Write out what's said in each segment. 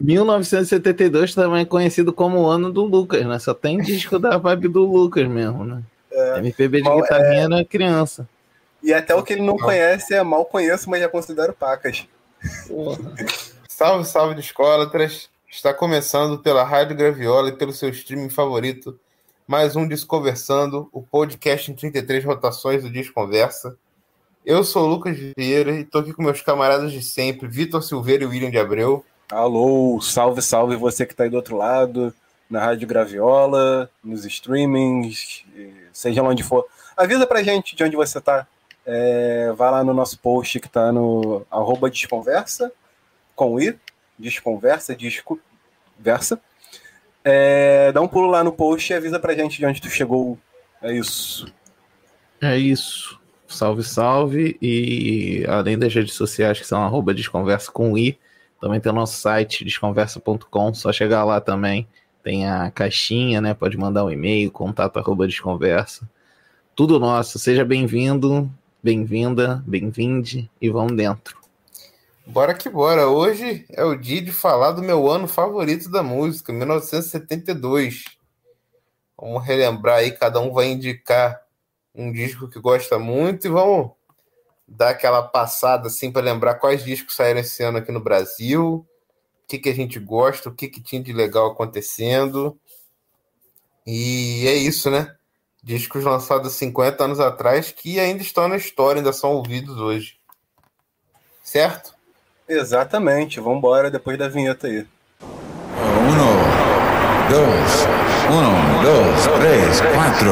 1972 também é conhecido como o ano do Lucas, né? Só tem disco da vibe do Lucas mesmo, né? É, MPB de mal, guitarrinha é... era criança. E até o que ele não conhece é mal conheço, mas já considero pacas. salve, salve de escolatras. Está começando pela Rádio Graviola e pelo seu streaming favorito. Mais um Desconversando, o podcast em 33 rotações do Desconversa. Eu sou o Lucas Vieira e estou aqui com meus camaradas de sempre, Vitor Silveira e William de Abreu. Alô, salve, salve você que está aí do outro lado, na Rádio Graviola, nos streamings, seja onde for. Avisa pra gente de onde você está. É, vai lá no nosso post que está no arroba Desconversa, com I, Desconversa, Desconversa. É, dá um pulo lá no post e avisa pra gente de onde tu chegou. É isso. É isso. Salve, salve. E além das redes sociais que são arroba desconversa com i, também tem o nosso site, desconversa.com, só chegar lá também. Tem a caixinha, né? Pode mandar um e-mail, contato arroba desconversa. Tudo nosso. Seja bem-vindo, bem-vinda, bem-vinde e vamos dentro. Bora que bora. Hoje é o dia de falar do meu ano favorito da música, 1972. Vamos relembrar aí, cada um vai indicar um disco que gosta muito e vamos dar aquela passada assim para lembrar quais discos saíram esse ano aqui no Brasil, o que, que a gente gosta, o que, que tinha de legal acontecendo. E é isso, né? Discos lançados 50 anos atrás que ainda estão na história, ainda são ouvidos hoje. Certo? Exatamente. Vamos embora depois da vinheta aí. Um, dois, um, dois, três, quatro.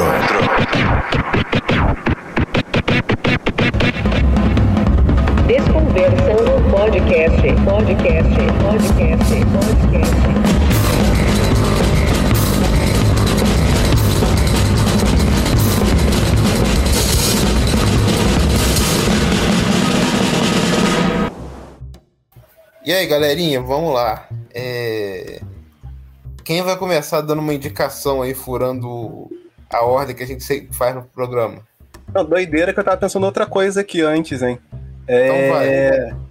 Desconversando podcast, podcast, podcast, podcast. E aí, galerinha, vamos lá. É... Quem vai começar dando uma indicação aí, furando a ordem que a gente faz no programa? Não, doideira que eu tava pensando outra coisa aqui antes, hein? É... Então vai.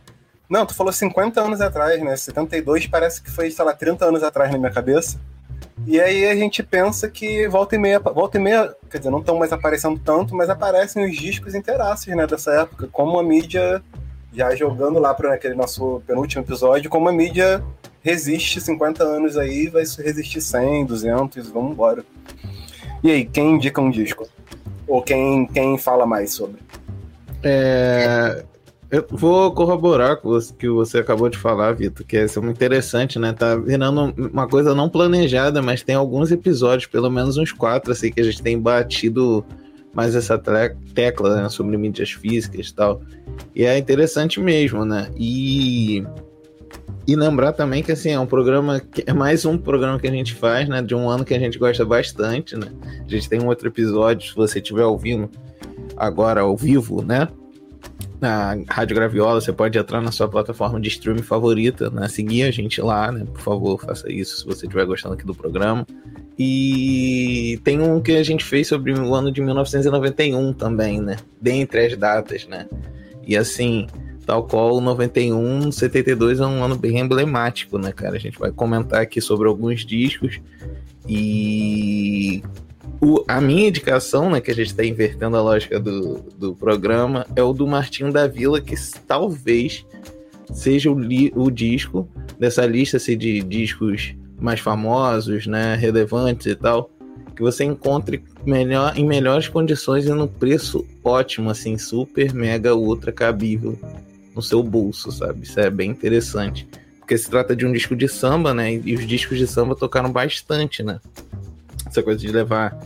Não, tu falou 50 anos atrás, né? 72 parece que foi, sei lá, 30 anos atrás na minha cabeça. E aí a gente pensa que volta e meia, volta e meia, quer dizer, não estão mais aparecendo tanto, mas aparecem os discos inteiraços, né, dessa época, como a mídia, já jogando lá para aquele nosso penúltimo episódio, como a mídia resiste 50 anos aí, vai resistir 100, 200, vamos embora. E aí, quem indica um disco? Ou quem, quem fala mais sobre? É, eu vou corroborar com o que você acabou de falar, Vitor, que é muito interessante, né? Tá virando uma coisa não planejada, mas tem alguns episódios, pelo menos uns quatro, assim, que a gente tem batido mais essa tecla né, sobre mídias físicas e tal. E é interessante mesmo, né? E, e lembrar também que, assim, é um programa, que é mais um programa que a gente faz, né? De um ano que a gente gosta bastante, né? A gente tem um outro episódio, se você estiver ouvindo agora ao vivo, né? Na Rádio Graviola, você pode entrar na sua plataforma de streaming favorita, né? Seguir a gente lá, né? Por favor, faça isso se você estiver gostando aqui do programa. E tem um que a gente fez sobre o ano de 1991 também, né? Dentre as datas, né? E assim, tal qual o 91, 72 é um ano bem emblemático, né, cara? A gente vai comentar aqui sobre alguns discos e o, a minha indicação, né, que a gente está invertendo a lógica do, do programa, é o do Martinho da Vila, que talvez seja o, li, o disco dessa lista assim, de discos mais famosos, né, relevantes e tal, que você encontre melhor, em melhores condições e no preço ótimo, assim, super, mega, ultra cabível no seu bolso, sabe? Isso é bem interessante. Porque se trata de um disco de samba, né? E os discos de samba tocaram bastante, né? Essa coisa de levar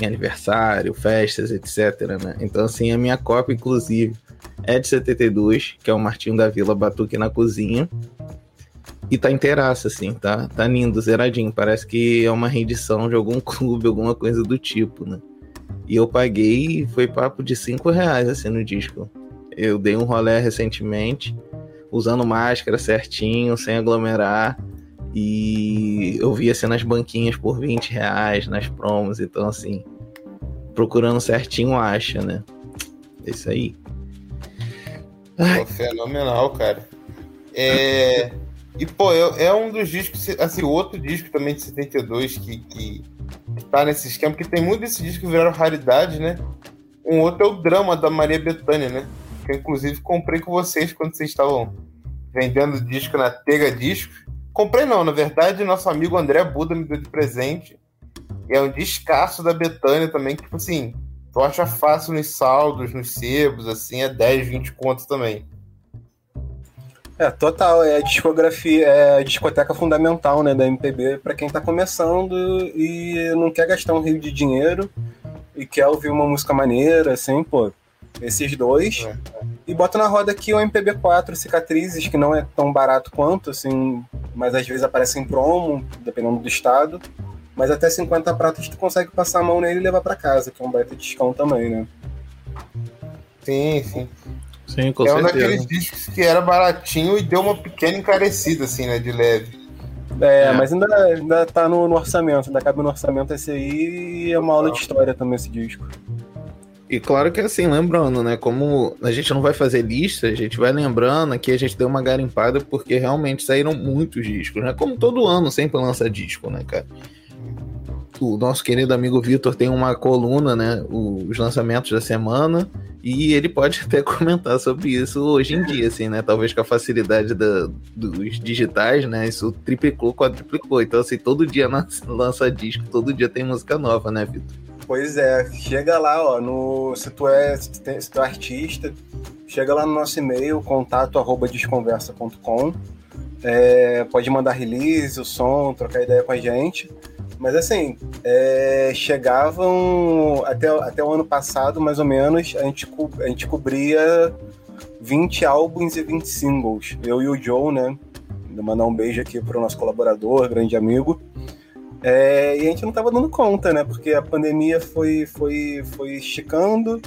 em aniversário, festas, etc. Né? Então, assim, a minha cópia, inclusive, é de 72, que é o Martinho da Vila Batuque na Cozinha. E tá inteiraça, assim, tá, tá lindo, zeradinho. Parece que é uma reedição de algum clube, alguma coisa do tipo, né? E eu paguei, foi papo de 5 reais, assim, no disco. Eu dei um rolé recentemente, usando máscara certinho, sem aglomerar. E eu via assim nas banquinhas por 20 reais, nas promos, então assim, procurando certinho acha, né? É isso aí. Pô, fenomenal, cara. É... E, pô, é, é, um dos discos, assim, outro disco também de 72 que, que tá nesse esquema, porque tem muito desses discos que viraram raridade, né? Um outro é o Drama da Maria Bethânia, né? Que eu, inclusive, comprei com vocês quando vocês estavam vendendo disco na Tega Discos. Comprei não, na verdade, nosso amigo André Buda me deu de presente. É um descasso da Betânia também, que, tipo assim, tu acha fácil nos saldos, nos sebos, assim, é 10, 20 contos também. É, total, é a discografia, é a discoteca fundamental, né, da MPB para quem tá começando e não quer gastar um rio de dinheiro e quer ouvir uma música maneira, assim, pô, esses dois. É. E bota na roda aqui o MPB4 Cicatrizes, que não é tão barato quanto, assim, mas às vezes aparece em promo, dependendo do estado. Mas até 50 pratos tu consegue passar a mão nele e levar para casa, que é um baita discão também, né? Sim, sim. Sim, com é certeza. um daqueles discos que era baratinho e deu uma pequena encarecida, assim, né? De leve. É, é. mas ainda, ainda tá no, no, orçamento, ainda cabe no orçamento esse aí e é uma aula de história também esse disco. E claro que assim, lembrando, né? Como a gente não vai fazer lista, a gente vai lembrando aqui, a gente deu uma garimpada porque realmente saíram muitos discos, né? Como todo ano sempre lança disco, né, cara? o nosso querido amigo Vitor tem uma coluna, né? Os lançamentos da semana. E ele pode até comentar sobre isso hoje em dia, assim, né? Talvez com a facilidade da, dos digitais, né? Isso triplicou, quadruplicou. Então, assim, todo dia lança disco, todo dia tem música nova, né, Vitor? Pois é, chega lá, ó, no, se tu é, se tu, se tu é artista, chega lá no nosso e-mail, contato arroba desconversa.com. É, pode mandar release, o som, trocar ideia com a gente. Mas assim, é, chegavam até, até o ano passado, mais ou menos, a gente, a gente cobria 20 álbuns e 20 singles. Eu e o Joe, né? Mandar um beijo aqui para o nosso colaborador, grande amigo. É, e a gente não estava dando conta, né? Porque a pandemia foi, foi, foi esticando,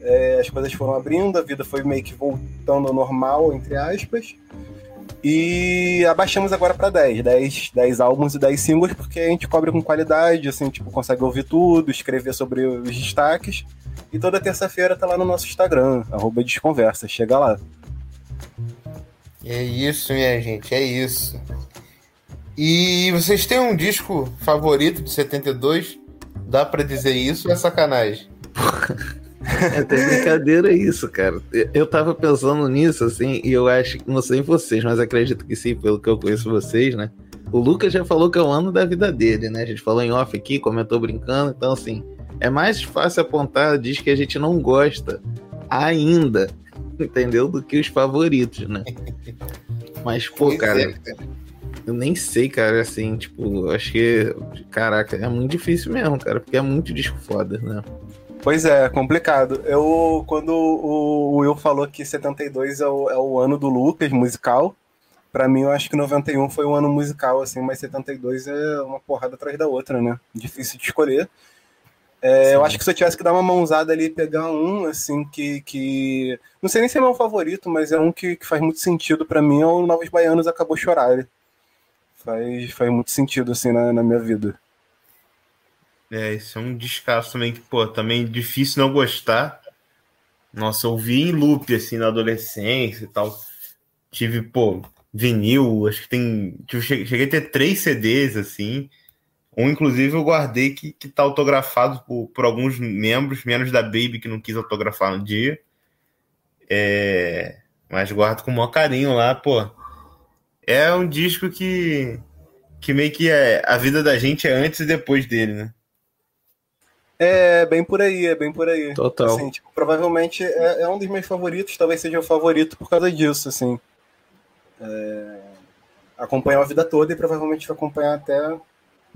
é, as coisas foram abrindo, a vida foi meio que voltando ao normal, entre aspas. E abaixamos agora para 10, 10, 10 álbuns e 10 singles, porque a gente cobre com qualidade, assim, tipo, consegue ouvir tudo, escrever sobre os destaques. E toda terça-feira tá lá no nosso Instagram, arroba Desconversa, chega lá. É isso, minha gente, é isso. E vocês têm um disco favorito de 72? Dá para dizer isso ou é sacanagem? É até brincadeira isso, cara. Eu tava pensando nisso, assim, e eu acho que, não sei vocês, mas acredito que sim, pelo que eu conheço vocês, né? O Lucas já falou que é o ano da vida dele, né? A gente falou em off aqui, comentou brincando, então, assim, é mais fácil apontar diz que a gente não gosta ainda, entendeu? Do que os favoritos, né? Mas, pô, cara, eu nem sei, cara, assim, tipo, acho que, caraca, é muito difícil mesmo, cara, porque é muito disco foda, né? Pois é, complicado. Eu, quando o Will falou que 72 é o, é o ano do Lucas musical, para mim eu acho que 91 foi um ano musical, assim, mas 72 é uma porrada atrás da outra, né? Difícil de escolher. É, eu acho que se eu tivesse que dar uma mãozada ali e pegar um, assim, que, que. Não sei nem se é meu favorito, mas é um que, que faz muito sentido para mim, é o Novos Baianos Acabou Chorar. Faz, faz muito sentido, assim, na, na minha vida. É, isso é um descasso também que, pô, também é difícil não gostar. Nossa, eu vi em loop, assim, na adolescência e tal. Tive, pô, vinil, acho que tem. cheguei a ter três CDs, assim. Um, inclusive, eu guardei que, que tá autografado por, por alguns membros, menos da Baby, que não quis autografar no dia. É, mas guardo com o maior carinho lá, pô. É um disco que, que meio que é, a vida da gente é antes e depois dele, né? É, bem por aí, é bem por aí. Total. Assim, tipo, provavelmente é, é, um dos meus favoritos, talvez seja o favorito por causa disso, assim. É, acompanhou a vida toda e provavelmente vai acompanhar até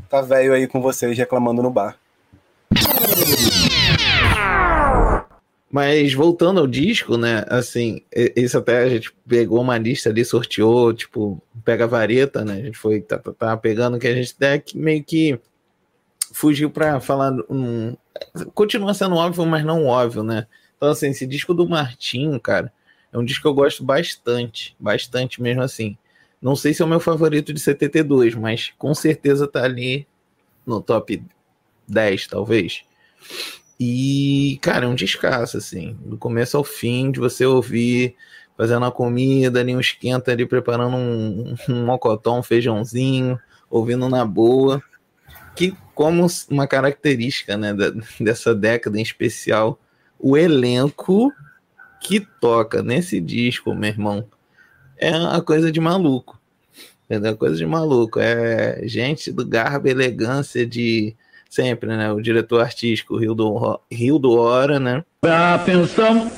tá velho aí com vocês reclamando no bar. Mas voltando ao disco, né? Assim, isso até a gente pegou uma lista ali, sorteou, tipo, pega a vareta, né? A gente foi, tá, tá, tá pegando que a gente até meio que fugiu para falar um, continua sendo óbvio, mas não óbvio, né? Então assim, esse disco do Martinho, cara, é um disco que eu gosto bastante, bastante mesmo assim. Não sei se é o meu favorito de 72, mas com certeza tá ali no top 10, talvez. E, cara, é um descasso, assim, do começo ao fim, de você ouvir fazendo a comida ali, um esquenta ali, preparando um, um mocotó, um feijãozinho, ouvindo na boa. Que, como uma característica né, da, dessa década em especial, o elenco que toca nesse disco, meu irmão, é uma coisa de maluco. É uma coisa de maluco. É gente do garbo elegância de sempre, né? O diretor artístico Rio do, Rio do Hora, né? Atenção!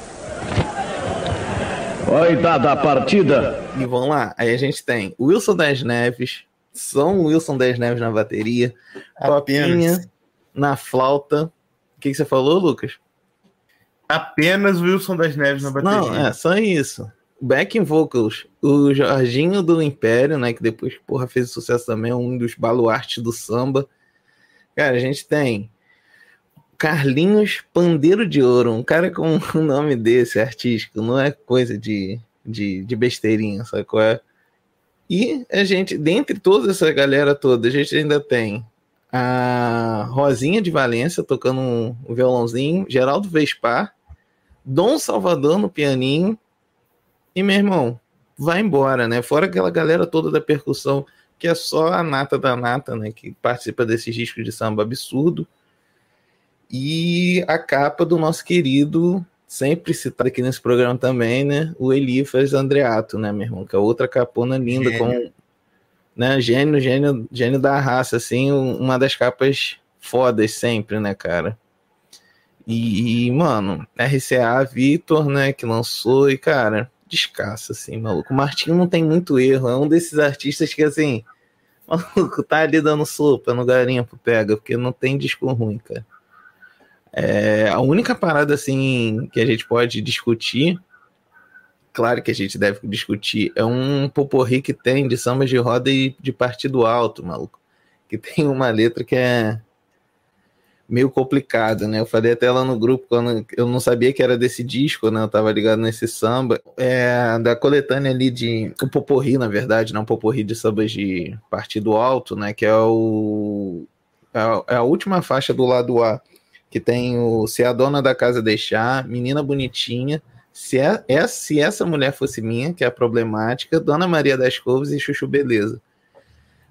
Oi, dada a partida. E vamos lá. Aí a gente tem Wilson das Neves, São Wilson das Neves na bateria, Copinha na flauta. O que, que você falou, Lucas? Apenas Wilson das Neves na bateria. Não, é só isso. Backing vocals, o Jorginho do Império, né? Que depois, porra, fez sucesso também, um dos baluartes do samba. Cara, a gente tem Carlinhos Pandeiro de Ouro, um cara com um nome desse, artístico, não é coisa de, de, de besteirinha, é? E a gente, dentre toda essa galera toda, a gente ainda tem a Rosinha de Valência tocando um, um violãozinho, Geraldo Vespar, Dom Salvador no pianinho, e meu irmão, vai embora, né? Fora aquela galera toda da percussão, que é só a nata da nata, né? Que participa desses discos de samba absurdo e a capa do nosso querido, sempre citado aqui nesse programa também, né? O Elifas Andreato, né, meu irmão? Que é outra capona linda, gênio. com né, gênio, gênio, gênio da raça, assim, uma das capas fodas sempre, né, cara? E, mano, RCA Vitor, né, que lançou, e, cara, descasso, assim, maluco. O Martinho não tem muito erro, é um desses artistas que, assim, maluco, tá ali dando sopa no garimpo, pega, porque não tem disco ruim, cara. É, a única parada assim que a gente pode discutir, claro que a gente deve discutir, é um poporri que tem de sambas de roda e de partido alto, maluco. Que tem uma letra que é meio complicada, né? Eu falei até lá no grupo quando eu não sabia que era desse disco, né? Eu tava ligado nesse samba. É da coletânea ali de. O Poporri, na verdade, não né? Poporri de sambas de partido alto, né? Que é o. É a é última faixa do lado A que tem o Se a Dona da Casa Deixar, Menina Bonitinha, se, é, é, se essa mulher fosse minha, que é a problemática, Dona Maria das Couves e Chuchu Beleza.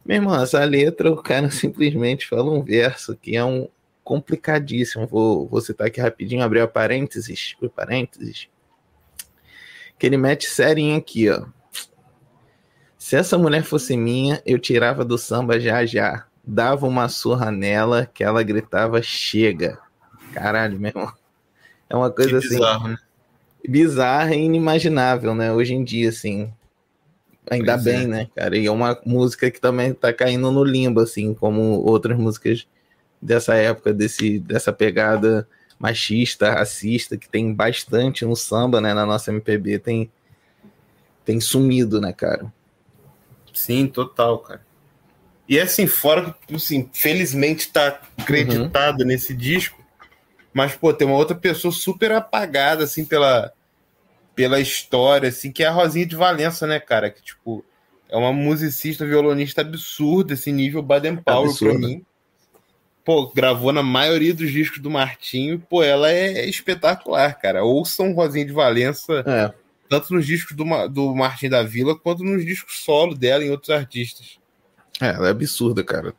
Meu irmão, essa letra, o cara simplesmente fala um verso que é um complicadíssimo. Vou, vou citar aqui rapidinho, abrir a parênteses, o parênteses, que ele mete serinho aqui, ó. Se essa mulher fosse minha, eu tirava do samba já já. Dava uma surra nela que ela gritava chega. Caralho, meu irmão. É uma coisa que assim. Bizarro, né? Bizarra e inimaginável, né? Hoje em dia, assim. Ainda pois bem, é. né, cara? E é uma música que também tá caindo no limbo, assim, como outras músicas dessa época, desse, dessa pegada machista, racista, que tem bastante no samba, né? Na nossa MPB, tem, tem sumido, né, cara? Sim, total, cara. E assim, fora que, assim, felizmente tá acreditado uhum. nesse disco, mas, pô, tem uma outra pessoa super apagada, assim, pela, pela história, assim, que é a Rosinha de Valença, né, cara? Que, tipo, é uma musicista, violonista absurda, esse nível Baden Powell pra mim. Pô, gravou na maioria dos discos do Martinho. Pô, ela é espetacular, cara. Ouçam Rosinha de Valença, é. tanto nos discos do, do Martin da Vila, quanto nos discos solo dela em outros artistas. É, ela é absurda, cara.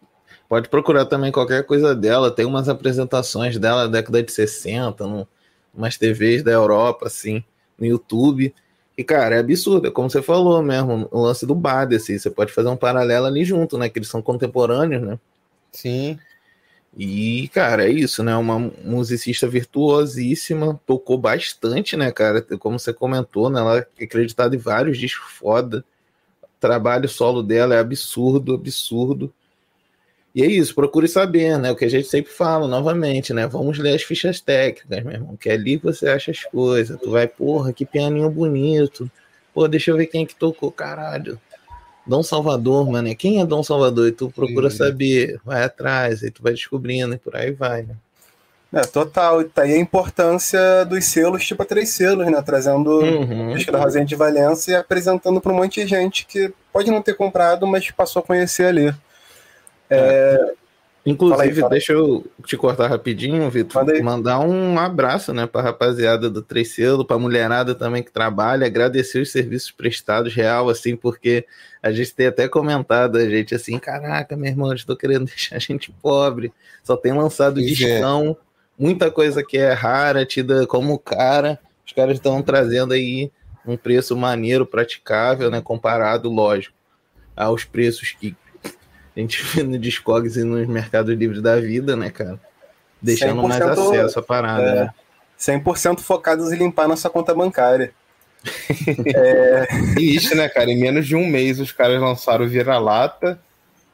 Pode procurar também qualquer coisa dela. Tem umas apresentações dela da década de 60, no, umas TVs da Europa, assim, no YouTube. E, cara, é absurdo, é como você falou mesmo, o lance do Bade, assim, você pode fazer um paralelo ali junto, né? Que eles são contemporâneos, né? Sim. E, cara, é isso, né? Uma musicista virtuosíssima, tocou bastante, né, cara? Como você comentou, né? Ela é acreditada em vários discos foda. O trabalho solo dela é absurdo, absurdo. E é isso, procure saber, né? O que a gente sempre fala, novamente, né? Vamos ler as fichas técnicas, meu irmão. Que é ali você acha as coisas. Tu vai, porra, que pianinho bonito. Pô, deixa eu ver quem é que tocou, caralho. Dom Salvador, mano. Quem é Dom Salvador? E tu procura Sim. saber, vai atrás, aí tu vai descobrindo e por aí vai, né? É, total. E tá aí a importância dos selos, tipo a três selos, né? Trazendo uhum. da Rosinha de Valença e apresentando para um monte de gente que pode não ter comprado, mas passou a conhecer ali. É, Inclusive, aí, deixa eu te cortar rapidinho, Vitor. Mandar um abraço, né, pra rapaziada do Três Selo, pra mulherada também que trabalha, agradecer os serviços prestados real, assim, porque a gente tem até comentado, a gente assim, caraca, meu irmão, estou querendo deixar a gente pobre. Só tem lançado Isso é. discão, é. muita coisa que é rara, tida como cara. Os caras estão trazendo aí um preço maneiro, praticável, né, comparado, lógico, aos preços que a gente vê no Discogs e nos mercados livres da vida, né, cara? Deixando mais acesso à parada, é, né? 100% focados em limpar nossa conta bancária. é... E isso, né, cara? Em menos de um mês os caras lançaram o Vira-Lata,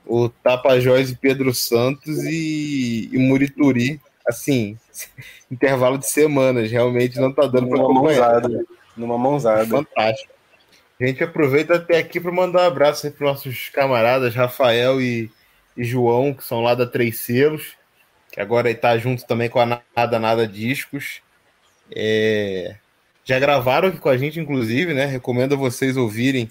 o Tapajós e Pedro Santos e, e Murituri. Assim, intervalo de semanas. Realmente não tá dando para acompanhar. Mãozada, numa mãozada. Fantástico. A gente aproveita até aqui para mandar um abraço para nossos camaradas Rafael e, e, João, que são lá da Três Selos, que agora está junto também com a Nada Nada Discos. É... Já gravaram aqui com a gente, inclusive, né? Recomendo a vocês ouvirem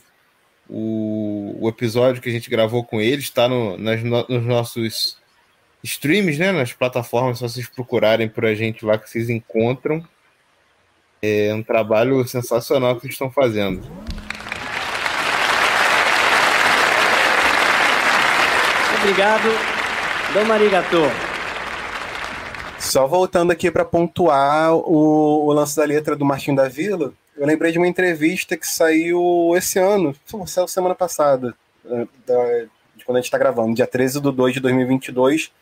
o, o episódio que a gente gravou com eles, está no, nas, nos nossos streams, né? Nas plataformas, se vocês procurarem por a gente lá que vocês encontram. É um trabalho sensacional que eles estão fazendo. Obrigado. Dom Arigato. Só voltando aqui para pontuar o, o, lance da letra do Martinho da Vila, eu lembrei de uma entrevista que saiu esse ano, saiu semana passada, eh, de quando a gente está gravando, dia 13 de 2 de 2022.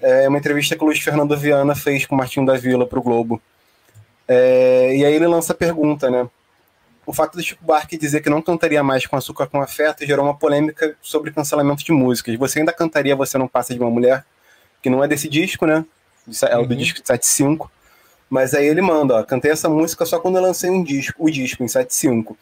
É uma entrevista que o Luiz Fernando Viana fez com o Martinho da Vila para o Globo. É, e aí ele lança a pergunta, né? O fato do Chico Buarque dizer que não cantaria mais com Açúcar com Afeto gerou uma polêmica sobre cancelamento de músicas. Você ainda cantaria Você Não Passa de uma Mulher? Que não é desse disco, né? É o do uhum. disco 75. Mas aí ele manda, ó, cantei essa música só quando eu lancei um disco, o disco, em 75.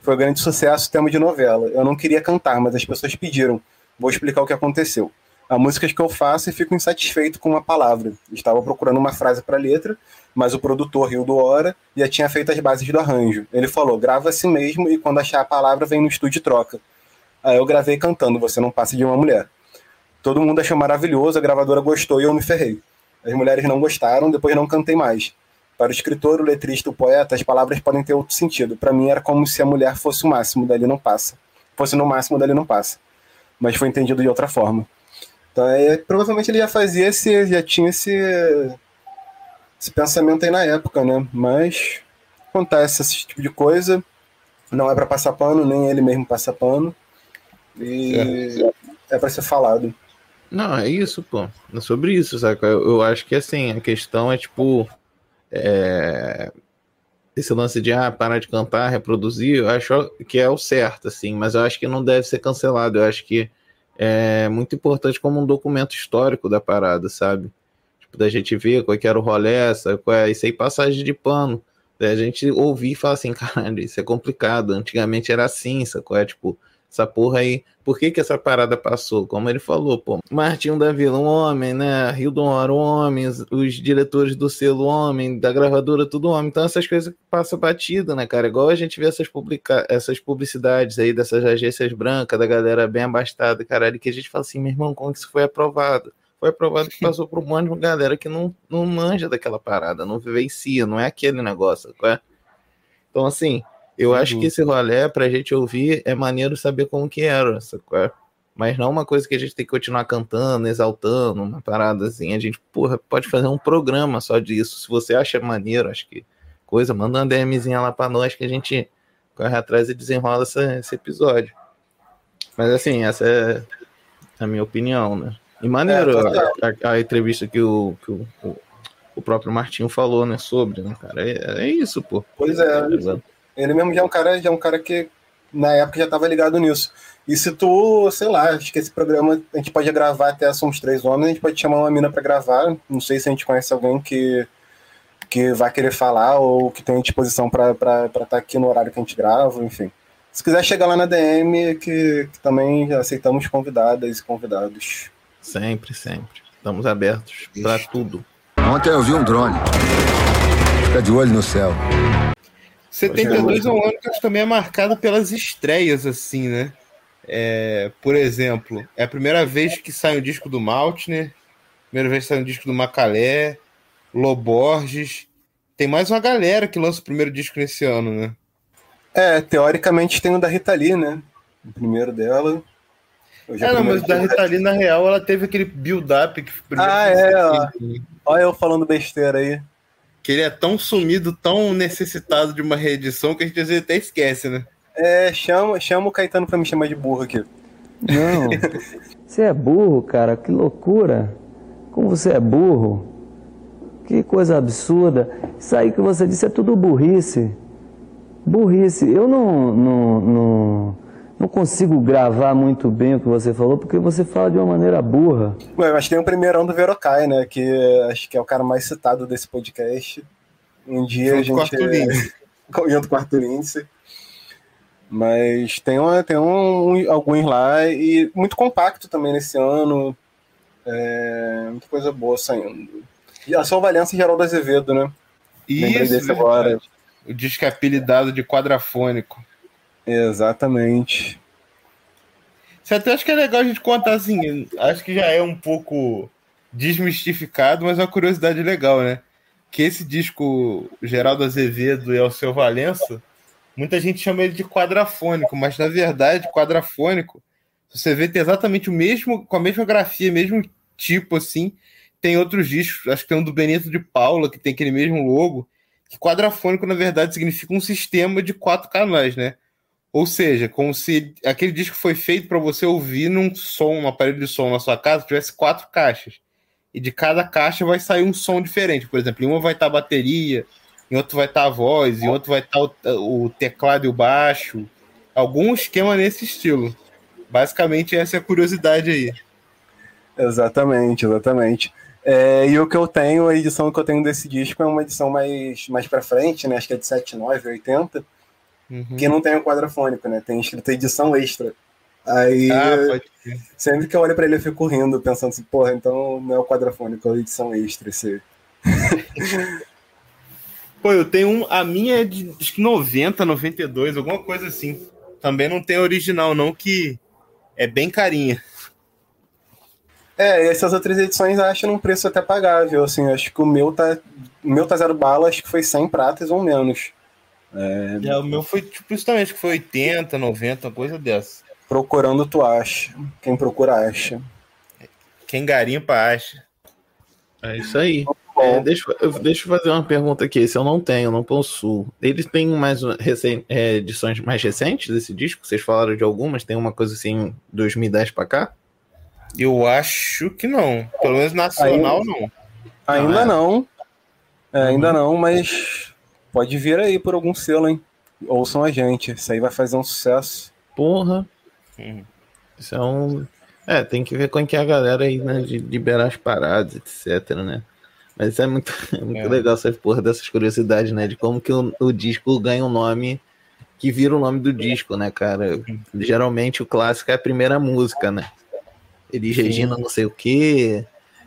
Foi um grande sucesso, tema de novela. Eu não queria cantar, mas as pessoas pediram. Vou explicar o que aconteceu. Há músicas que eu faço e fico insatisfeito com uma palavra. Estava procurando uma frase para a letra mas o produtor Rio do Hora já tinha feito as bases do arranjo. Ele falou: grava assim mesmo e quando achar a palavra vem no estúdio e troca. Aí eu gravei cantando Você Não Passa de uma Mulher. Todo mundo achou maravilhoso, a gravadora gostou e eu me ferrei. As mulheres não gostaram, depois não cantei mais. Para o escritor, o letrista, o poeta, as palavras podem ter outro sentido. Para mim era como se a mulher fosse o máximo, dali não passa. Fosse no máximo, dali não passa. Mas foi entendido de outra forma. Então, é, provavelmente ele já fazia esse, já tinha esse, esse pensamento aí na época, né? Mas acontece esse tipo de coisa. Não é para passar pano, nem ele mesmo passa pano. E é, é para ser falado. Não, é isso, pô. É sobre isso, saca? Eu, eu acho que assim, a questão é tipo. É... Esse lance de ah, parar de cantar, reproduzir, eu acho que é o certo, assim, mas eu acho que não deve ser cancelado. Eu acho que é muito importante como um documento histórico da parada, sabe? Da gente ver qual que era o rolê, qual é, isso aí passagem de pano. Da gente ouvir e falar assim, caralho, isso é complicado. Antigamente era assim, sacou? É tipo, essa porra aí, por que que essa parada passou? Como ele falou, pô, Martinho da Vila, um homem, né? Rio do Hora, um homem, os diretores do selo, homem, da gravadora, tudo homem. Então essas coisas passam batido, né, cara? Igual a gente vê essas, publica essas publicidades aí dessas agências brancas, da galera bem abastada, caralho, que a gente fala assim, meu irmão, como que isso foi aprovado? Foi aprovado que passou por um monte de galera que não, não manja daquela parada, não vivencia, não é aquele negócio. É? Então, assim, eu uhum. acho que esse rolê, pra gente ouvir, é maneiro saber como que era, é? Mas não uma coisa que a gente tem que continuar cantando, exaltando, uma parada assim. A gente, porra, pode fazer um programa só disso. Se você acha maneiro, acho que coisa, manda uma DMzinha lá pra nós que a gente corre atrás e desenrola essa, esse episódio. Mas assim, essa é a minha opinião, né? E maneiro é, a, a, a, entrevista que, o, que o, o, próprio Martinho falou, né, sobre, né, cara? É, é isso, pô. Pois é. Ele mesmo já é um cara, já é um cara que na época já estava ligado nisso. E se tu, sei lá, acho que esse programa a gente pode gravar até somos três homens, a gente pode chamar uma mina para gravar. Não sei se a gente conhece alguém que que vai querer falar ou que tem disposição para estar tá aqui no horário que a gente grava, enfim. Se quiser chegar lá na DM, que, que também aceitamos convidadas e convidados. Sempre, sempre. Estamos abertos para tudo. Ontem eu vi um drone. Fica de olho no céu. 72 é um ano que também é marcado pelas estreias, assim, né? É, por exemplo, é a primeira vez que sai um disco do Maltner, primeira vez que sai um disco do Macalé, Loborges. Tem mais uma galera que lança o primeiro disco nesse ano, né? É, teoricamente tem o da Rita Lee, né? O primeiro dela. É, não, mas da Rita Lee, na real, ela teve aquele build-up que Ah, é, ó. Olha eu falando besteira aí. Que ele é tão sumido, tão necessitado de uma reedição que a gente às vezes até esquece, né? É, chama, chama o Caetano pra me chamar de burro aqui. Não. Você é burro, cara, que loucura. Como você é burro. Que coisa absurda. Isso aí que você disse é tudo burrice. Burrice. Eu não, não, não, não consigo gravar muito bem o que você falou, porque você fala de uma maneira burra. Ué, mas tem o primeirão do Verocai, né? Que acho que é o cara mais citado desse podcast. Um dia Junto a gente. com o Arthur Lindsay. Junto com o Arthur Lindsay. Mas tem, uma, tem um, alguns lá e muito compacto também nesse ano. É, muita coisa boa saindo. E a São Valença e Geraldo Azevedo, né? Lembrei Isso, desse agora. O disco é apelidado de quadrafônico. Exatamente. Você até acho que é legal a gente contar assim. Acho que já é um pouco desmistificado, mas é uma curiosidade legal, né? Que esse disco Geraldo Azevedo e Alceu Valença, muita gente chama ele de quadrafônico, mas na verdade, quadrafônico, você vê tem exatamente o mesmo, com a mesma grafia, mesmo tipo assim. Tem outros discos, acho que tem um do Benito de Paula, que tem aquele mesmo logo. Que quadrafônico, na verdade, significa um sistema de quatro canais, né? Ou seja, como se aquele disco foi feito para você ouvir num som, um aparelho de som na sua casa, tivesse quatro caixas. E de cada caixa vai sair um som diferente. Por exemplo, em uma vai estar a bateria, em outro vai estar a voz, em outro vai estar o, o teclado e o baixo. Algum esquema nesse estilo. Basicamente, essa é a curiosidade aí. Exatamente, exatamente. É, e o que eu tenho, a edição que eu tenho desse disco é uma edição mais, mais pra frente, né? Acho que é de 79, 80, Uhum. que não tem o quadrafônico, né? Tem escrito edição extra. Aí, Ah, pode ser. sempre que eu olho pra ele, eu fico rindo, pensando assim, porra, então não é o quadrafônico, é a edição extra. Esse... Pô, eu tenho um. A minha é de acho que 90, 92, alguma coisa assim. Também não tem original, não, que é bem carinha. É, e essas outras edições eu acho num preço até pagável, assim, acho que o meu tá, o meu tá zero bala, acho que foi 100 pratas ou menos. É, É, o meu foi tipo acho que foi 80, 90, uma coisa dessa. procurando tu acha, quem procura acha. Quem garimpa acha. É isso aí. É, deixa, eu- deixa eu fazer uma pergunta aqui. Esse eu não tenho, eu não possuo. Eles têm mais um- recen- é, edições mais recentes desse disco? Vocês falaram de algumas? Tem uma coisa assim, 2010 pra cá? Eu acho que não. Pelo menos nacional, não. Ainda é. não, É, ainda não, mas pode vir aí por algum selo, hein? Ouçam a gente, isso aí vai fazer um sucesso. Porra. Hum. Isso é um. É, tem que ver com que é a galera aí, né? De liberar as paradas, etc, né? Mas é muito, é muito É. legal essa porra dessas curiosidades, né? De como que o, o disco ganha um nome que vira o nome do disco, né, cara? Geralmente o clássico é a primeira música, né? Elis Regina não sei o que,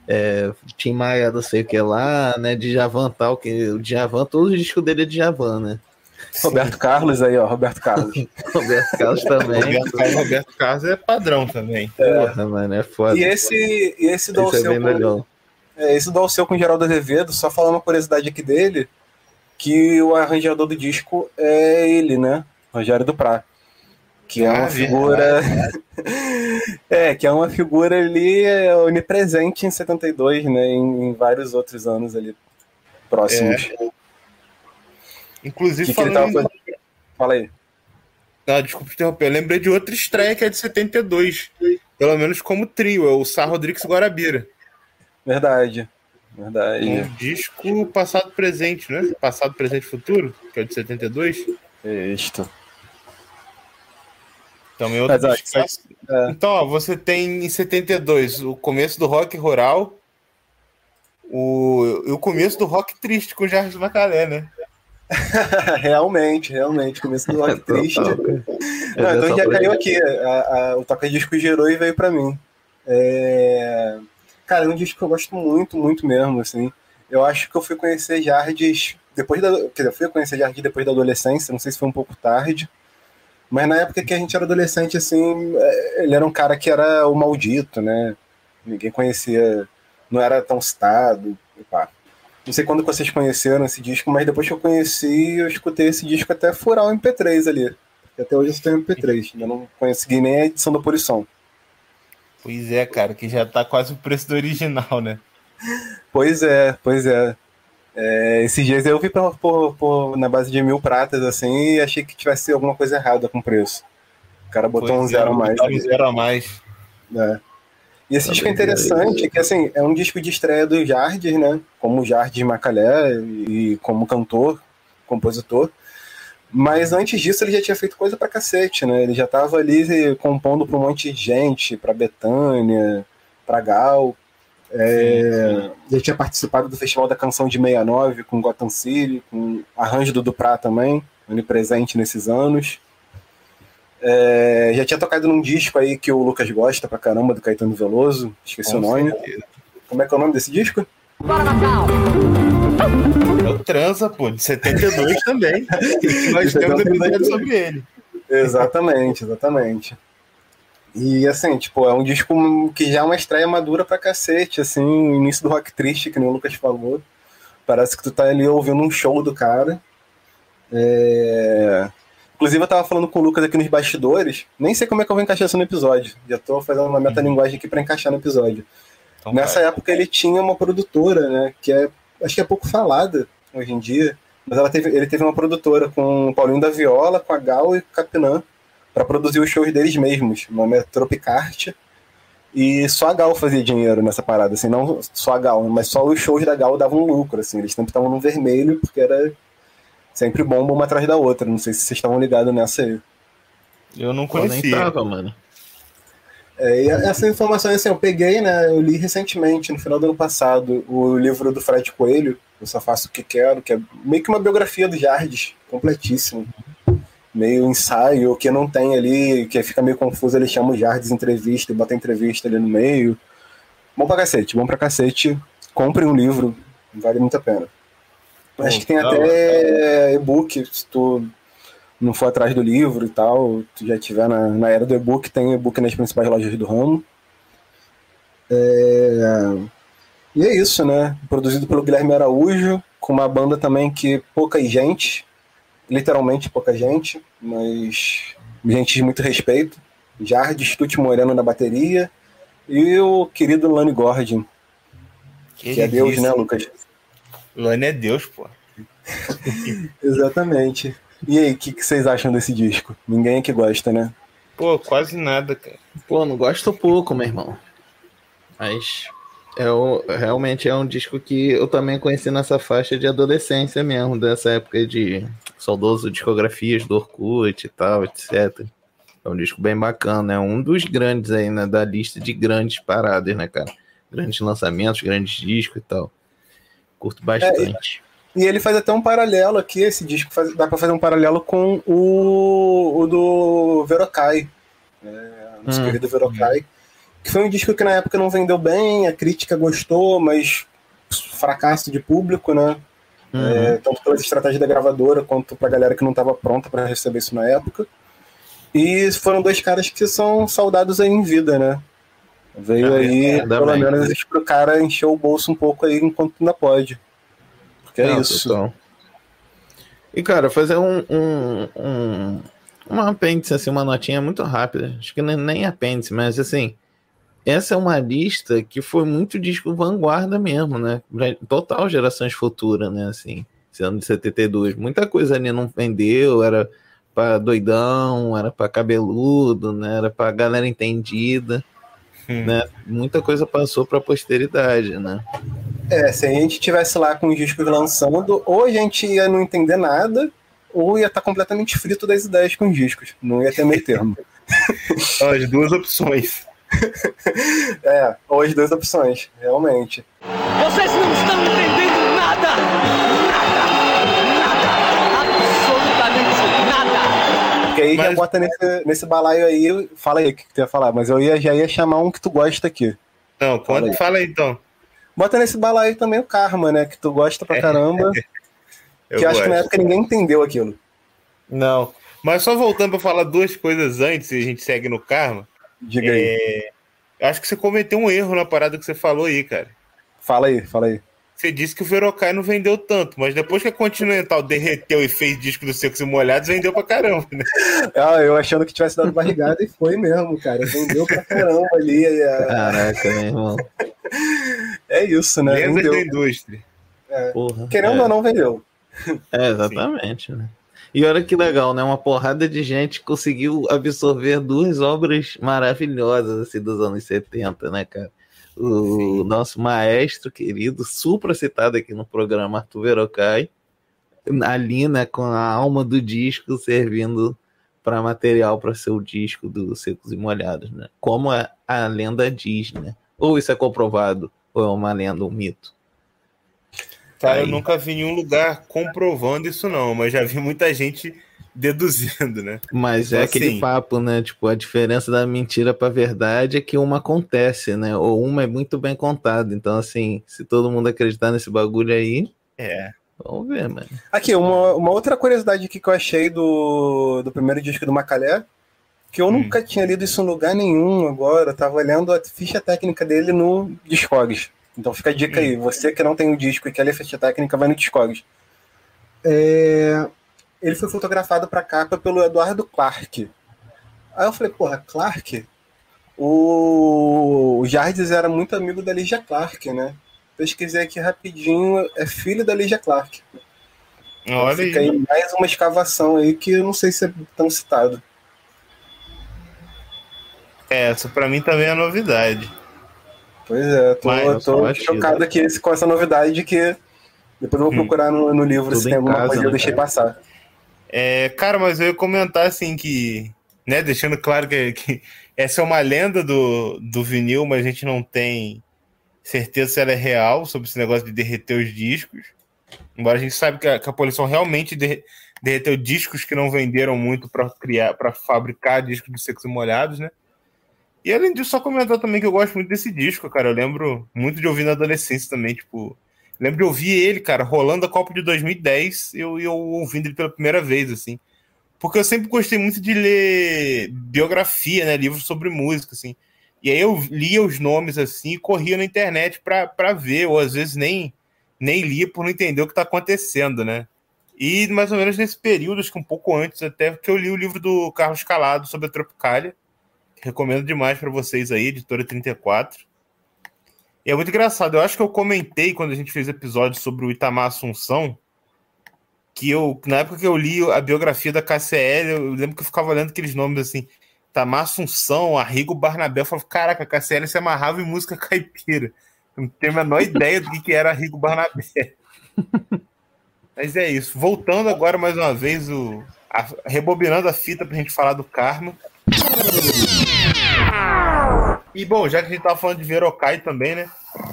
é, Tim Maia não sei o que lá, né? Djavan tal, que o Djavan, todos os discos dele é Djavan, né? Roberto Carlos aí, ó, Roberto Carlos. Roberto Carlos também. Roberto Carlos, Roberto Carlos é padrão também. Porra, mano, é foda. E esse, e esse do é Alceu bem com-. É, esse do Alceu com o Geraldo Azevedo, só falar uma curiosidade aqui dele, que o arranjador do disco é ele, né? Rogério Duprá. Que é Ah, uma verdade. figura. é, que é uma figura ali é, onipresente em 72, né? Em, em vários outros anos ali próximos. Inclusive, Que que falando. tava fazendo? Fala aí. Ah, desculpa interromper. Eu lembrei de outra estreia que é de 72. Pelo menos como trio, é o Sá Rodrigues Guarabira. Verdade. Verdade. Um disco passado presente, né? Passado, presente e futuro, que é de 72. Isto. Também outro Mas, ó, disco. é. Então, ó, você tem em 72 o começo do rock rural, o, e o começo do rock triste com o Jardim Macalé, né? realmente, realmente. Começo do rock triste. Total, cara. É Não, então já caiu aqui. a- a- o toca-disco gerou e veio pra mim. É... Cara, é um disco que eu gosto muito, muito mesmo, assim. Eu acho que eu fui conhecer Jardes depois da... Quer dizer, eu fui conhecer Jardes depois da adolescência, não sei se foi um pouco tarde, Mas na época que a gente era adolescente, assim, é, ele era um cara que era o maldito, né? Ninguém conhecia, não era tão citado. Não sei quando vocês conheceram esse disco, mas depois que eu conheci, eu escutei esse disco até furar o MP3 ali. Até hoje eu tenho MP3, ainda não consegui nem a edição da Polição. Pois é, cara, que já tá quase o preço do original, né? Pois é, pois é. É esses dias eu vi por, por, por, na base de mil pratas assim e achei que tivesse alguma coisa errada com o preço. O cara botou um zero é, a mais. Um zero a mais. É. E esse tá disco é interessante, que assim, é um disco de estreia do Jardim, né? Como Jardim Macalé e como cantor, compositor. Mas antes disso ele já tinha feito coisa pra cacete, né? Ele já tava ali compondo pra um monte de gente, pra Betânia, pra Gal. É, já tinha participado do Festival da Canção de 69 com Gotham City, com arranjo do Duprá também, onipresente nesses anos. É, já tinha tocado num disco aí que o Lucas gosta pra caramba, do Caetano Veloso, esqueci com o nome. Certeza. Como é que é o nome desse disco? Bora, Natal! É o Transa, pô, de 72 também. Nós temos episódio sobre ele. Exatamente, exatamente. E assim, tipo, é um disco que já é uma estreia madura pra cacete, assim, o início do rock triste, que nem o Lucas falou. Parece que tu tá ali ouvindo um show do cara. É... Inclusive, eu tava falando com o Lucas aqui nos bastidores, nem sei como é que eu vou encaixar isso no episódio. Já tô fazendo uma metalinguagem aqui para encaixar no episódio. Então, Nessa vai. época ele tinha uma produtora, né, que é, acho que é pouco falada hoje em dia, mas ela teve, ele teve uma produtora com o Paulinho da Viola, com a Gal e o Capinã, para produzir os shows deles mesmos. O nome é Tropicart. E só a Gal fazia dinheiro nessa parada, assim, não só a Gal, mas só os shows da Gal davam lucro, assim, eles sempre estavam no vermelho, porque era sempre bomba uma atrás da outra. Não sei se vocês estavam ligados nessa aí. Eu não conhecia. Eu nem tava, mano. É, e essa informação assim, eu peguei, né? Eu li recentemente, no final do ano passado, o livro do Fred Coelho, Eu Só Faço o Que Quero, que é meio que uma biografia do Jardes, completíssimo. Meio ensaio, que não tem ali, que fica meio confuso, ele chama o Jardes entrevista e bota entrevista ali no meio. Bom pra cacete, bom pra cacete. Compre um livro, vale muito a pena. Acho que tem até e-book, se tu não for atrás do livro e tal, tu já tiver na, na era do e-book, tem e-book nas principais lojas do ramo. É... E é isso, né? Produzido pelo Guilherme Araújo, com uma banda também que pouca gente, literalmente pouca gente, mas gente de muito respeito. Jardim Tuti Moreno na bateria e o querido Lani Gordon, que, que é Deus, né, Lucas? Lane é Deus, pô. Exatamente. E aí, o que, que, vocês acham desse disco? Ninguém aqui gosta, né? Pô, quase nada, cara. Pô, não gosto pouco, meu irmão. Mas é o, realmente é um disco que eu também conheci nessa faixa de adolescência mesmo, dessa época de saudoso discografias do Orkut e tal, etc. É um disco bem bacana, é um dos grandes aí, né, da lista de grandes paradas, né, cara? Grandes lançamentos, grandes discos e tal. Curto bastante. É, e ele faz até um paralelo aqui, esse disco faz, dá para fazer um paralelo com o, o do Verocai, é, nosso hum. querido Verocai, que foi um disco que na época não vendeu bem, a crítica gostou, mas fracasso de público, né? Uhum. É, tanto pelas estratégias da gravadora quanto pra galera que não estava pronta para receber isso na época. E foram dois caras que são saudados aí em vida, né? Veio é, aí, é, pelo bem. menos, pro cara encher o bolso um pouco aí enquanto ainda pode. Porque é, isso. Total. E, cara, fazer um, um, um, uma apêndice, assim, uma notinha muito rápida. Acho que nem apêndice, mas assim. Essa é uma lista que foi muito disco vanguarda mesmo, né? Total gerações futuras, né? Assim, esse ano de 72. Muita coisa ali não vendeu, era para doidão, era para cabeludo, né? Era para galera entendida. Hum. Né? Muita coisa passou para a posteridade, né? É, se a gente tivesse lá com os discos lançando, ou a gente ia não entender nada, ou ia estar tá completamente frito das ideias com os discos. Não ia ter meio termo. as duas opções. é, ou as duas opções, realmente. Vocês não estão entendendo nada! Porque aí mas... já bota nesse, nesse balaio aí, fala aí o que, que tu ia falar, mas eu ia, já ia chamar um que tu gosta aqui. Não, fala aí. fala aí então. Bota nesse balaio também o Karma, né? Que tu gosta pra caramba. eu que eu acho que na época ninguém entendeu aquilo. Não. Mas só voltando para falar duas coisas antes e a gente segue no karma. Diga aí. É... Acho que você cometeu um erro na parada que você falou aí, cara. Fala aí, fala aí. Você disse que o Verocai não vendeu tanto, mas depois que a Continental derreteu e fez disco dos secos e molhados, vendeu pra caramba, né? Ah, eu achando que tivesse dado barrigada e foi mesmo, cara. Vendeu pra caramba ali. A... Caraca, meu irmão. É isso, né? Lendas vendeu. da indústria. É. Porra, Querendo é. ou não, vendeu. É, exatamente, né? E olha que legal, né? Uma porrada de gente conseguiu absorver duas obras maravilhosas assim, dos anos 70, né, cara? O nosso maestro querido, supra citado aqui no programa Arthur Verocai, ali, né, com a alma do disco servindo para material para seu disco dos Secos e Molhados, né? Como a, a lenda diz, né? Ou isso é comprovado, ou é uma lenda, um mito. Cara, eu nunca vi nenhum lugar comprovando isso, não, mas já vi muita gente deduzindo, né? Mas é Então, aquele assim- papo, né? Tipo, a diferença da mentira pra verdade é que uma acontece, né? Ou uma é muito bem contada. Então, assim, se todo mundo acreditar nesse bagulho aí, É. vamos ver, mano. Aqui, uma, uma outra curiosidade aqui que eu achei do, do primeiro disco do Macalé, que eu nunca tinha lido isso em lugar nenhum agora, eu tava olhando a ficha técnica dele no Discogs. Então fica a dica aí, você que não tem o disco e quer ler a ficha técnica, vai no Discogs. É, Ele foi fotografado pra capa pelo Eduardo Clark. Aí eu falei, porra, Clark? O, o Jardes era muito amigo da Lígia Clark, né? Pesquisei aqui rapidinho, é filho da Lígia Clark. Olha Fica aí. aí mais uma escavação aí que eu não sei se é tão citado. É, Essa pra mim também é novidade. Pois é, tô, Mas, eu tô chocado aqui com essa novidade que depois eu vou procurar no, no livro se em tem alguma casa, coisa que eu né, deixei cara? passar. É, cara, mas eu ia comentar assim que, né, deixando claro que, que essa é uma lenda do, do vinil, mas a gente não tem certeza se ela é real sobre esse negócio de derreter os discos. Embora a gente saiba que a, que a poluição realmente derre- derreteu discos que não venderam muito para criar, para fabricar discos de secos molhados, né? E além disso, só comentar também que eu gosto muito desse disco, cara. Eu lembro muito de ouvir na adolescência também, tipo, Lembro de ouvir ele, cara, rolando a Copa de 2010 e eu, eu ouvindo ele pela primeira vez, assim. Porque eu sempre gostei muito de ler biografia, né? Livros sobre música, assim. E aí eu lia os nomes, assim, e corria na internet pra, pra ver, ou às vezes nem, nem lia por não entender o que tá acontecendo, né? E mais ou menos nesse período, acho que um pouco antes até, que eu li o livro do Carlos Calado sobre a Tropicália. Recomendo demais para vocês aí, editora 34. E é muito engraçado. Eu acho que eu comentei quando a gente fez episódio sobre o Itamar Assunção, que eu, na época que eu li a biografia da KCL, eu lembro que eu ficava olhando aqueles nomes assim, Itamar Assunção, Arrigo Barnabé, eu falava, caraca, a KCL se amarrava em música caipira. Eu não tenho a menor ideia do que, que era Arrigo Barnabé. Mas é isso. Voltando agora mais uma vez, o, a- rebobinando a fita pra gente falar do Karma. E bom, já que a gente tava falando de Verocai também, né?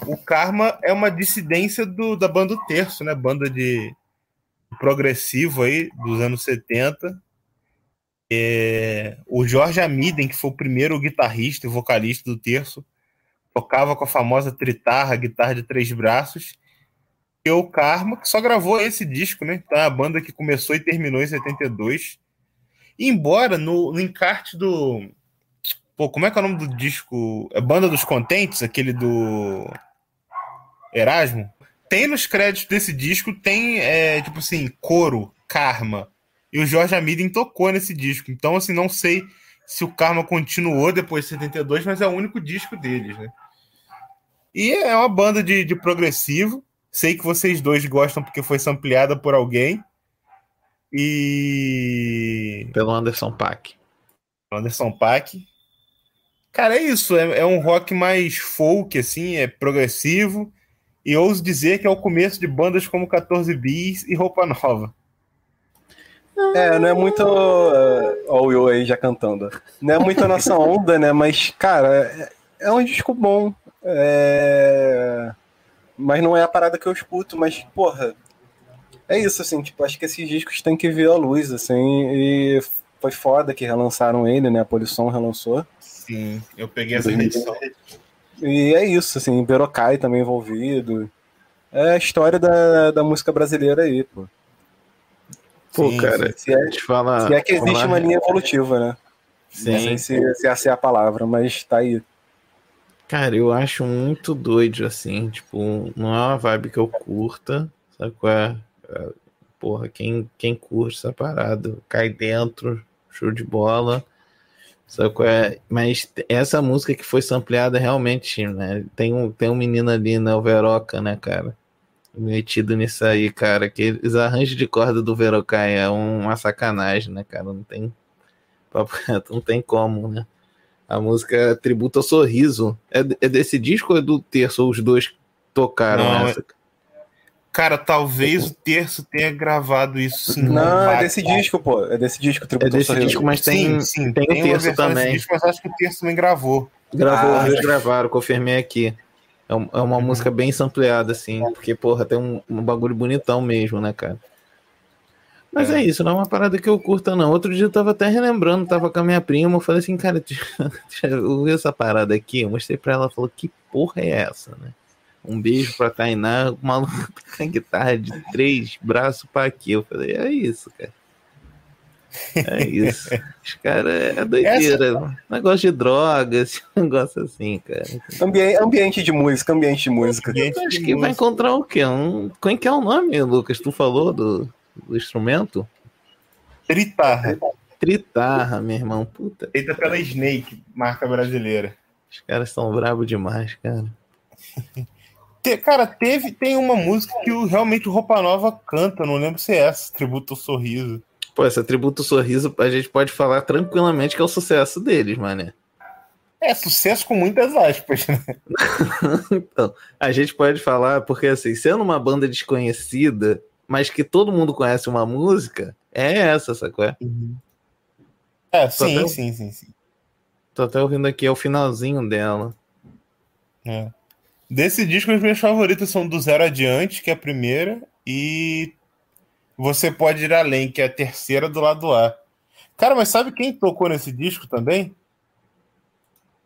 O Karma é uma dissidência do, da banda Terço, né? Banda de progressivo aí dos anos 70. É, o Jorge Amiden, que foi o primeiro guitarrista e vocalista do Terço, tocava com a famosa tritarra, guitarra de três braços. E o Karma, que só gravou esse disco, né? Então é a banda que começou e terminou em 72. E embora no, no encarte do. Pô, como é que é o nome do disco? É Banda dos Contentes, aquele do Erasmo? Tem nos créditos desse disco, tem, é, tipo assim, coro, Karma. E o Jorge Amiden tocou nesse disco. Então, assim, não sei se o Karma continuou depois de 72, mas é o único disco deles, né? E é uma banda de, de progressivo. Sei que vocês dois gostam porque foi sampleada por alguém. E. Pelo Anderson Paak. Anderson Paak. Cara, é isso. É, é um rock mais folk, assim, é progressivo. E ouso dizer que é o começo de bandas como 14 Bis e Roupa Nova. É, não é muito. é, Ó, o Will aí já cantando. Não é muito a nossa onda, né? Mas, cara, é, é um disco bom. É... Mas não é a parada que eu escuto, mas, porra. É isso, assim, tipo, acho que esses discos têm que ver a luz, assim, e foi foda que relançaram ele, né? A Polição relançou. Sim, eu peguei essa edição. E é isso, assim, Berocai também envolvido. É a história da, da música brasileira aí, pô. Pô, sim, cara, se é, te falar, se é que existe falar... uma linha evolutiva, né? Sim. Não sei se, se essa é a palavra, mas tá aí. Cara, eu acho muito doido, assim, tipo, não é uma vibe que eu curta, sabe qual é? é porra, quem, quem curte essa parada, cai dentro, show de bola, sabe qual é? Mas essa música que foi sampleada realmente, né, tem um, tem um menino ali na né, Veroca, né, cara, metido nisso aí, cara, que os arranjos de corda do Veroca é uma sacanagem, né, cara, não tem, não tem como, né. A música tributo ao sorriso. É, é desse disco ou é do terço? Ou os dois tocaram Não, essa? É... Cara, talvez o terço tenha gravado isso sim. Não, é desse disco, pô. É desse disco, Tributo é desse disco, mas tem, sim, sim, tem, tem o terço também. Disco, mas acho que o terço também gravou. Gravou, ah, gravaram, confirmei aqui. É, um, é uma uhum. música bem sampleada, assim, porque, porra, tem um, um bagulho bonitão mesmo, né, cara? Mas é. é. isso, não é uma parada que eu curta, não. Outro dia eu tava até relembrando, tava com a minha prima, eu falei assim, cara, eu ver essa parada aqui. Eu mostrei pra ela, ela falou, que porra é essa, né? Um beijo pra Tainá, o maluco com a guitarra de três braços pra aqui. Eu falei, é isso, cara. É isso. Os caras é doideira. Essa... Negócio de drogas, negócio assim, cara. Ambiente, ambiente de música, ambiente de música. Ambiente acho que música. vai encontrar o quê? Um... Quem que é o nome, Lucas? Tu falou do do instrumento? Tritarra. Tritarra, meu irmão. Puta. Feita pela Snake, marca brasileira. Os caras são bravos demais, cara. Cara, teve, tem uma música que o, realmente o Roupa Nova canta, não lembro se é essa, Tributo ao Sorriso. Pô, essa Tributo ao Sorriso, a gente pode falar tranquilamente que é o sucesso deles, mané. É, sucesso com muitas aspas, né? então, a gente pode falar, porque assim, sendo uma banda desconhecida, mas que todo mundo conhece uma música, é essa, sacou? É, uhum. é sim, até, sim, sim, sim. Tô até ouvindo aqui, é o finalzinho dela. É. Desse disco, os meus favoritos são do Zero Adiante, que é a primeira, e Você Pode Ir Além, que é a terceira do lado A. Cara, mas sabe quem tocou nesse disco também?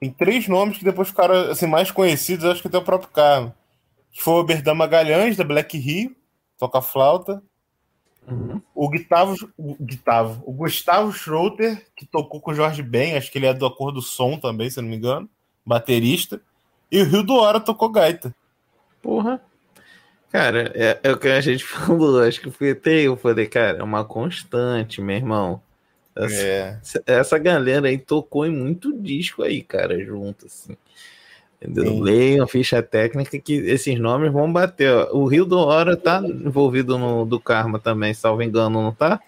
Tem três nomes que depois ficaram assim, mais conhecidos, acho que até o próprio Carmo. Que foi o Oberdan Magalhães, da Black Rio, toca flauta. Uhum. O Gustavo, o Gustavo, o Gustavo Schroeter, que tocou com o Jorge Ben, acho que ele é do Acordo do Som também, se não me engano, baterista. E o Rio do Hora tocou gaita. Porra. Cara, é, é, o que a gente falou, acho que fui até eu falei, cara, é uma constante, meu irmão. Essa, é. essa galera aí tocou em muito disco aí, cara, junto, assim. Entendeu? Leiam ficha técnica que esses nomes vão bater. Ó. O Rio do Hora tá envolvido no do Karma também, salvo engano, não tá?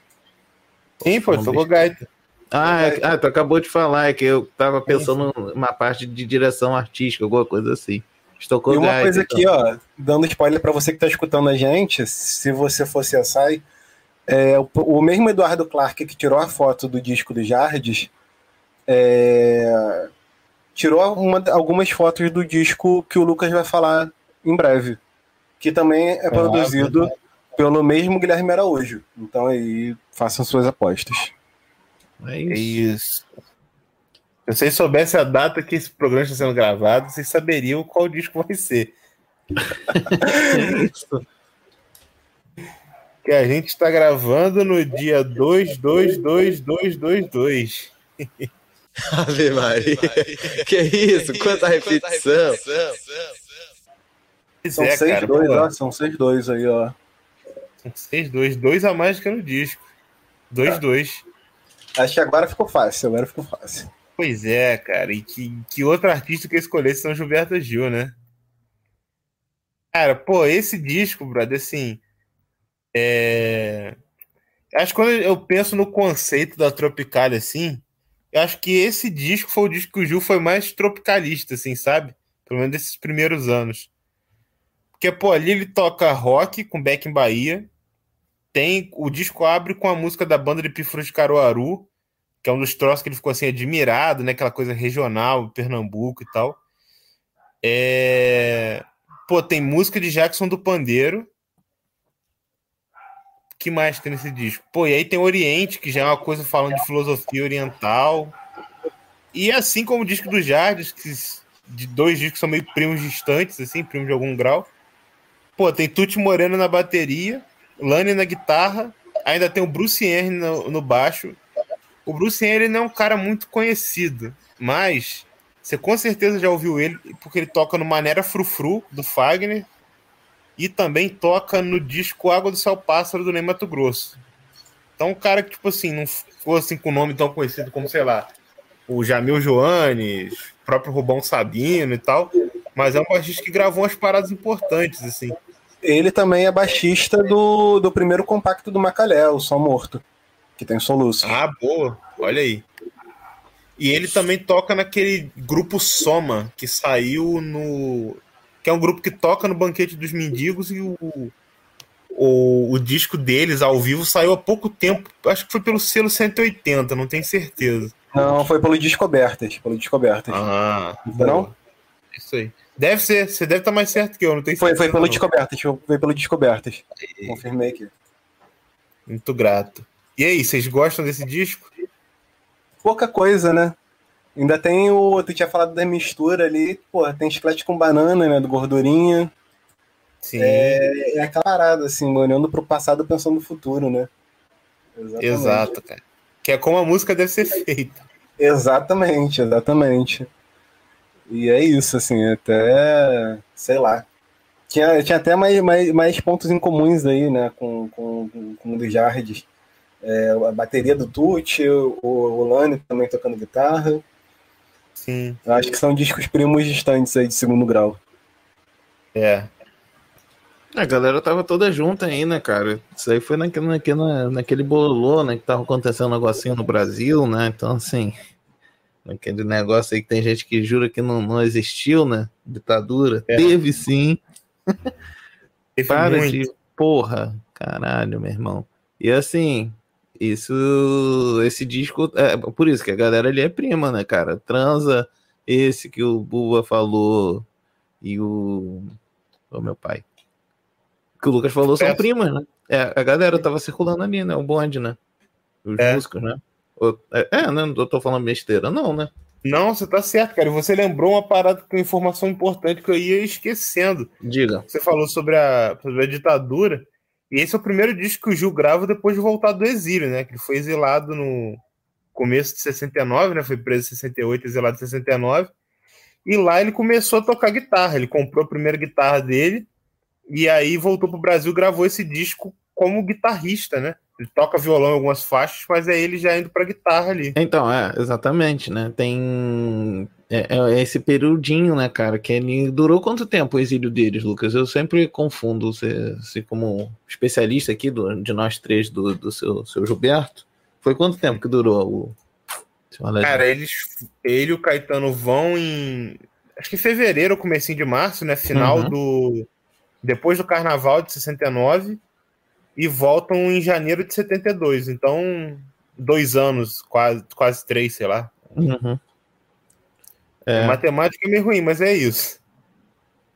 Sim, foi, tocou gaita. Ah, é, ah, tu acabou de falar, é que eu tava pensando numa parte de direção artística, alguma coisa assim. Estocou e uma coisa aqui, então. ó, dando spoiler para você que tá escutando a gente, se você fosse a SAI, é, o, o, mesmo Eduardo Clark que tirou a foto do disco do Jardes, é, tirou uma, algumas fotos do disco que o Lucas vai falar em breve, que também é produzido ah, pelo mesmo Guilherme Araújo. Então aí façam suas apostas. É isso. É isso. Se vocês soubessem a data que esse programa está sendo gravado, vocês saberiam qual disco vai ser. é isso. Que a gente está gravando no dia 2, 2, 2, 2, 2, 2. Ave Maria. Que isso? Quanta repetição. São é, seis dois, ó. São seis dois aí, ó. São seis dois. Dois a mais que no disco. Dois, é. dois. Acho que agora ficou fácil. Agora ficou fácil. Pois é, cara. E que, que outro artista que eu escolhi São Gilberto Gil, né? Cara, pô, esse disco, brother, assim. É... Acho que quando eu penso no conceito da Tropical, assim, eu acho que esse disco foi o disco que o Gil foi mais tropicalista, assim, sabe? Pelo menos desses primeiros anos. Porque, pô, ali ele toca rock com Beck em Bahia. Tem, o disco abre com a música da banda de Pífaro de Caruaru, que é um dos troços que ele ficou assim admirado, né? Aquela coisa regional, Pernambuco e tal. É... Pô, tem música de Jackson do Pandeiro, que mais tem nesse disco? Pô, e aí tem Oriente, que já é uma coisa falando de filosofia oriental. E assim como o disco do Jardim, que de dois discos são meio primos distantes, assim, primos de algum grau. Pô, tem Tuti Moreno na bateria, Lani na guitarra Ainda tem o Bruce Henry no, no baixo. O Bruce Henry não é um cara muito conhecido, mas você com certeza já ouviu ele, porque ele toca no Maneira Frufru, do Fagner, e também toca no disco Água do Céu Pássaro, do Ney Mato Grosso. Então, um cara que, tipo assim, não fosse assim, com nome tão conhecido como, sei lá, o Jamil Joanes, o próprio Rubão Sabino e tal, mas é um baixista que gravou umas paradas importantes, assim. Ele também é baixista do, do primeiro compacto do Macalé, o Som Morto, que tem soluço. Ah, boa. Olha aí. E ele também toca naquele grupo Soma, que saiu no. que é um grupo que toca no Banquete dos Mendigos e o, o, o disco deles ao vivo saiu há pouco tempo. Acho que foi pelo selo 180, não tenho certeza. Não, foi pelo Descobertas. Pelo Descobertas. Ah, não? Isso aí. Deve ser, você deve estar mais certo que eu, não tem Foi, foi pelo não. Descobertas, foi pelo Descobertas. E... Confirmei aqui. Muito grato. E aí, vocês gostam desse disco? Pouca coisa, né? Ainda tem o. Tu tinha falado da mistura ali, pô, tem chiclete com banana, né? Do gordurinha. Sim. É, é aquela parada, assim, olhando pro passado pensando no futuro, né? Exatamente. Exato, cara. Que é como a música deve ser feita. Exatamente, exatamente. E é isso, assim, até. sei lá. Tinha, tinha até mais, mais, mais pontos em comuns aí, né, com, com, com o do Jardes. É, a bateria do Tucci, o, o Lani também tocando guitarra. Sim. Eu acho que são discos primos distantes aí de segundo grau. É. A galera tava toda junta aí, né, cara? Isso aí foi naquele, naquele, naquele bololô, né, que tava acontecendo um negocinho no Brasil, né? Então, assim, Aquele negócio aí que tem gente que jura que não, não existiu, né? Ditadura. É. Teve sim. Teve Para muito. de porra, caralho, meu irmão. E assim, isso, esse disco, é por isso que a galera ali é prima, né, cara? Transa, esse que o Buba falou e o, o meu pai. Que o Lucas falou são primas, né? É, a galera tava circulando ali, né? O bonde, né? Os é. músicos, né? É, é, né? Não tô falando besteira, não, né? Não, você tá certo, cara. Você lembrou uma parada com informação importante que eu ia esquecendo. Diga. Você falou sobre a, sobre a ditadura. E esse é o primeiro disco que o Gil grava depois de voltar do exílio, né? Que ele foi exilado no começo de 69, né? Foi preso em 68, exilado em 69. E lá ele começou a tocar guitarra. Ele comprou a primeira guitarra dele e aí voltou pro Brasil, gravou esse disco como guitarrista, né? Ele toca violão em algumas faixas, mas é ele já indo pra guitarra ali. Então, é, exatamente, né? Tem é, é esse periodinho, né, cara? Que ele durou quanto tempo o exílio deles, Lucas? Eu sempre confundo você, você como especialista aqui do, de nós três do, do seu, seu Gilberto. Foi quanto tempo que durou o. Cara, eles, ele e o Caetano vão em. Acho que em fevereiro, comecinho de março, né? Final uhum. do. Depois do carnaval de 69 e voltam em janeiro de 72. Então, dois anos, quase, quase três, sei lá. Uhum. É. Matemática é meio ruim, mas é isso.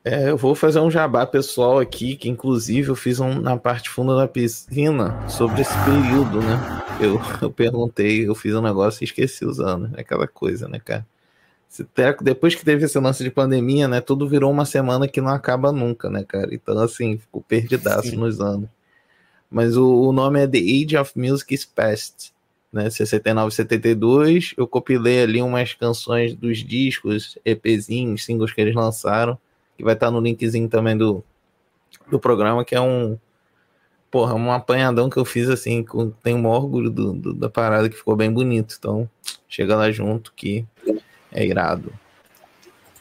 É, eu vou fazer um jabá pessoal aqui, que inclusive eu fiz um na parte funda da piscina sobre esse período, né? Eu, eu perguntei, eu fiz um negócio e esqueci os anos. É aquela coisa, né, cara? Depois que teve esse lance de pandemia, né? Tudo virou uma semana que não acaba nunca, né, cara? Então, assim, ficou perdidaço Sim. nos anos mas o, o, nome é The Age of Music is Past, né? 69 72. Eu compilei ali umas canções dos discos, EPzinhos, singles que eles lançaram, que vai estar no linkzinho também do, do programa, que é um. Porra, um apanhadão que eu fiz assim, com, tenho um orgulho do, do, da parada que ficou bem bonito. Então, chega lá junto que é irado.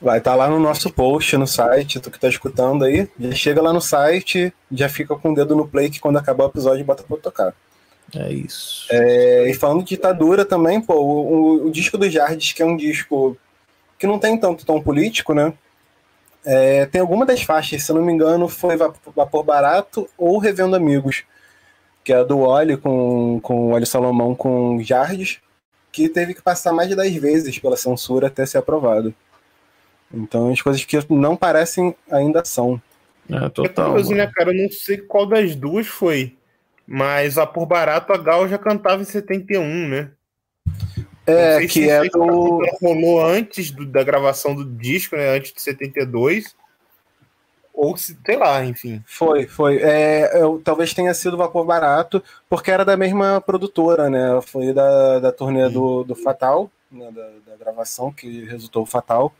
Vai estar tá lá no nosso post, no site, tu que tá escutando aí. Já chega lá no site, já fica com o dedo no play que quando acabar o episódio bota pra tocar. É isso. É, e falando de ditadura também, pô, o, o, disco do Jardes, que é um disco que não tem tanto tom político, né? É, tem alguma das faixas, se não me engano, foi Vapor Barato ou Revendo Amigos, que é do Oli com, com o Oli Salomão com Jardes, que teve que passar mais de 10 vezes pela censura até ser aprovado. Então, as coisas que não parecem ainda são. É, total. É curioso, né, cara? Eu não sei qual das duas foi. Mas a Por Barato, a Gal já cantava em 71, né? É, que é do... Rolou antes do, da gravação do disco, né? Antes de 72. ou se, sei lá, enfim. Foi, foi. É, eu, talvez tenha sido Vapor Barato, porque era da mesma produtora, né? Foi da, da turnê do, do Fatal, né? da, da gravação que resultou Fatal,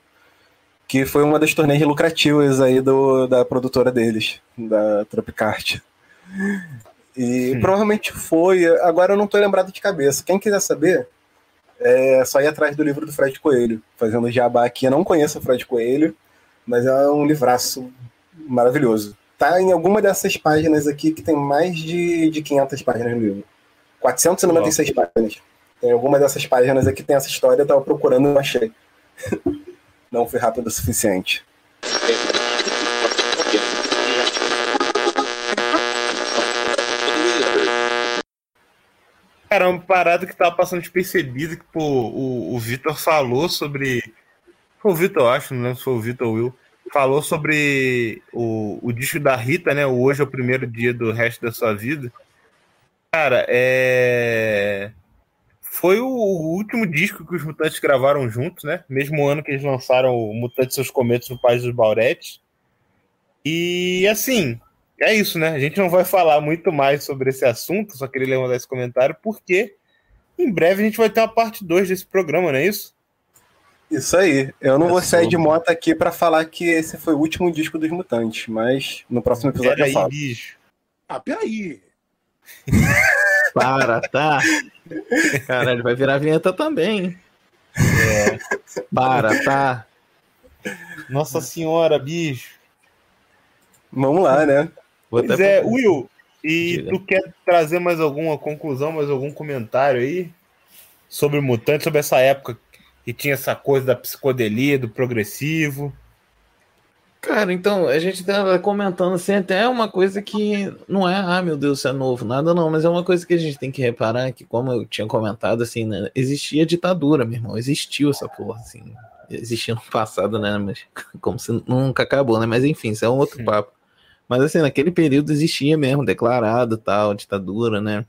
que foi uma das turnês lucrativas aí do, da produtora deles, da Tropicart. E hum. provavelmente foi. Agora eu não tô lembrado de cabeça. Quem quiser saber, é só ir atrás do livro do Fred Coelho, fazendo jabá aqui. Eu não conheço o Fred Coelho, mas é um livraço maravilhoso. Tá em alguma dessas páginas aqui que tem mais de, de 500 páginas no livro. 496 Nossa. páginas. Tem alguma dessas páginas aqui que tem essa história, eu tava procurando e não achei. não fui rápido o suficiente. Cara, uma parada que tava passando despercebido que pô, o, o Vitor falou sobre. Foi o Vitor, acho, não lembro se foi o Vitor Will falou sobre o, o disco da Rita, né? Hoje é o primeiro dia do resto da sua vida. Cara, é. Foi o, o último disco que os Mutantes gravaram juntos, né? Mesmo ano que eles lançaram o Mutantes e seus Cometos no País dos Bauretes. E assim, é isso, né? A gente não vai falar muito mais sobre esse assunto, só queria levantar esse comentário, porque em breve a gente vai ter uma parte 2 desse programa, não é isso? Isso aí. Eu não é vou sair de moto aqui para falar que esse foi o último disco dos Mutantes, mas no próximo episódio Pera eu falo. bicho. Ah, peraí. Para, tá? Caralho, vai virar vinheta também. É. Para, tá? Nossa senhora, bicho. Vamos lá, né? Pois é, Will, e Diga. tu quer trazer mais alguma conclusão, mais algum comentário aí sobre o Mutante, sobre essa época e tinha essa coisa da psicodelia, do progressivo. Cara, então, a gente tava comentando assim, até é uma coisa que não é, ah, meu Deus, isso é novo, nada não, mas é uma coisa que a gente tem que reparar, que como eu tinha comentado, assim, né, existia ditadura, meu irmão, existiu essa porra, assim, existia no passado, né, mas como se nunca acabou, né, mas enfim, isso é um outro Sim. papo. Mas assim, naquele período existia mesmo, declarado tal, ditadura, né,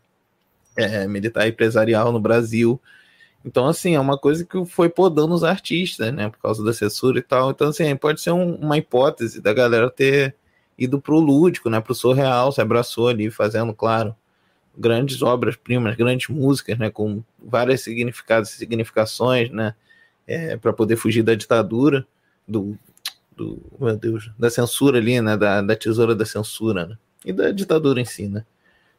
é, militar empresarial no Brasil, então, assim, é uma coisa que foi podando os artistas, né? Por causa da censura e tal. Então, assim, pode ser um, uma hipótese da galera ter ido pro lúdico, né? Pro surreal, se abraçou ali, fazendo, claro, grandes obras-primas, grandes músicas, né? Com vários significados e significações, né? É, para poder fugir da ditadura, do, do, meu Deus, da censura ali, né? Da, da tesoura da censura, né? E da ditadura em si, né?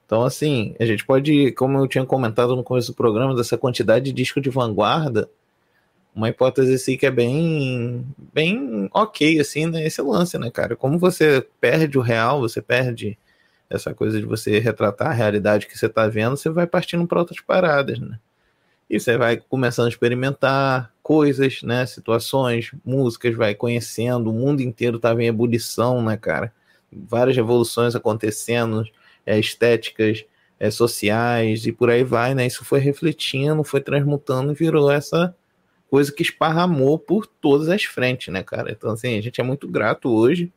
Então, assim, a gente pode, como eu tinha comentado no começo do programa, dessa quantidade de disco de vanguarda, uma hipótese assim que é bem, bem ok, assim, né? Esse lance, né, cara? Como você perde o real, você perde essa coisa de você retratar a realidade que você tá vendo, você vai partindo para outras paradas, né? E você vai começando a experimentar coisas, né? Situações, músicas, vai conhecendo, o mundo inteiro tava em ebulição, né, cara? Várias revoluções acontecendo, é, estéticas é, sociais e por aí vai, né? Isso foi refletindo, foi transmutando e virou essa coisa que esparramou por todas as frentes, né, cara? Então, assim, a gente é muito grato hoje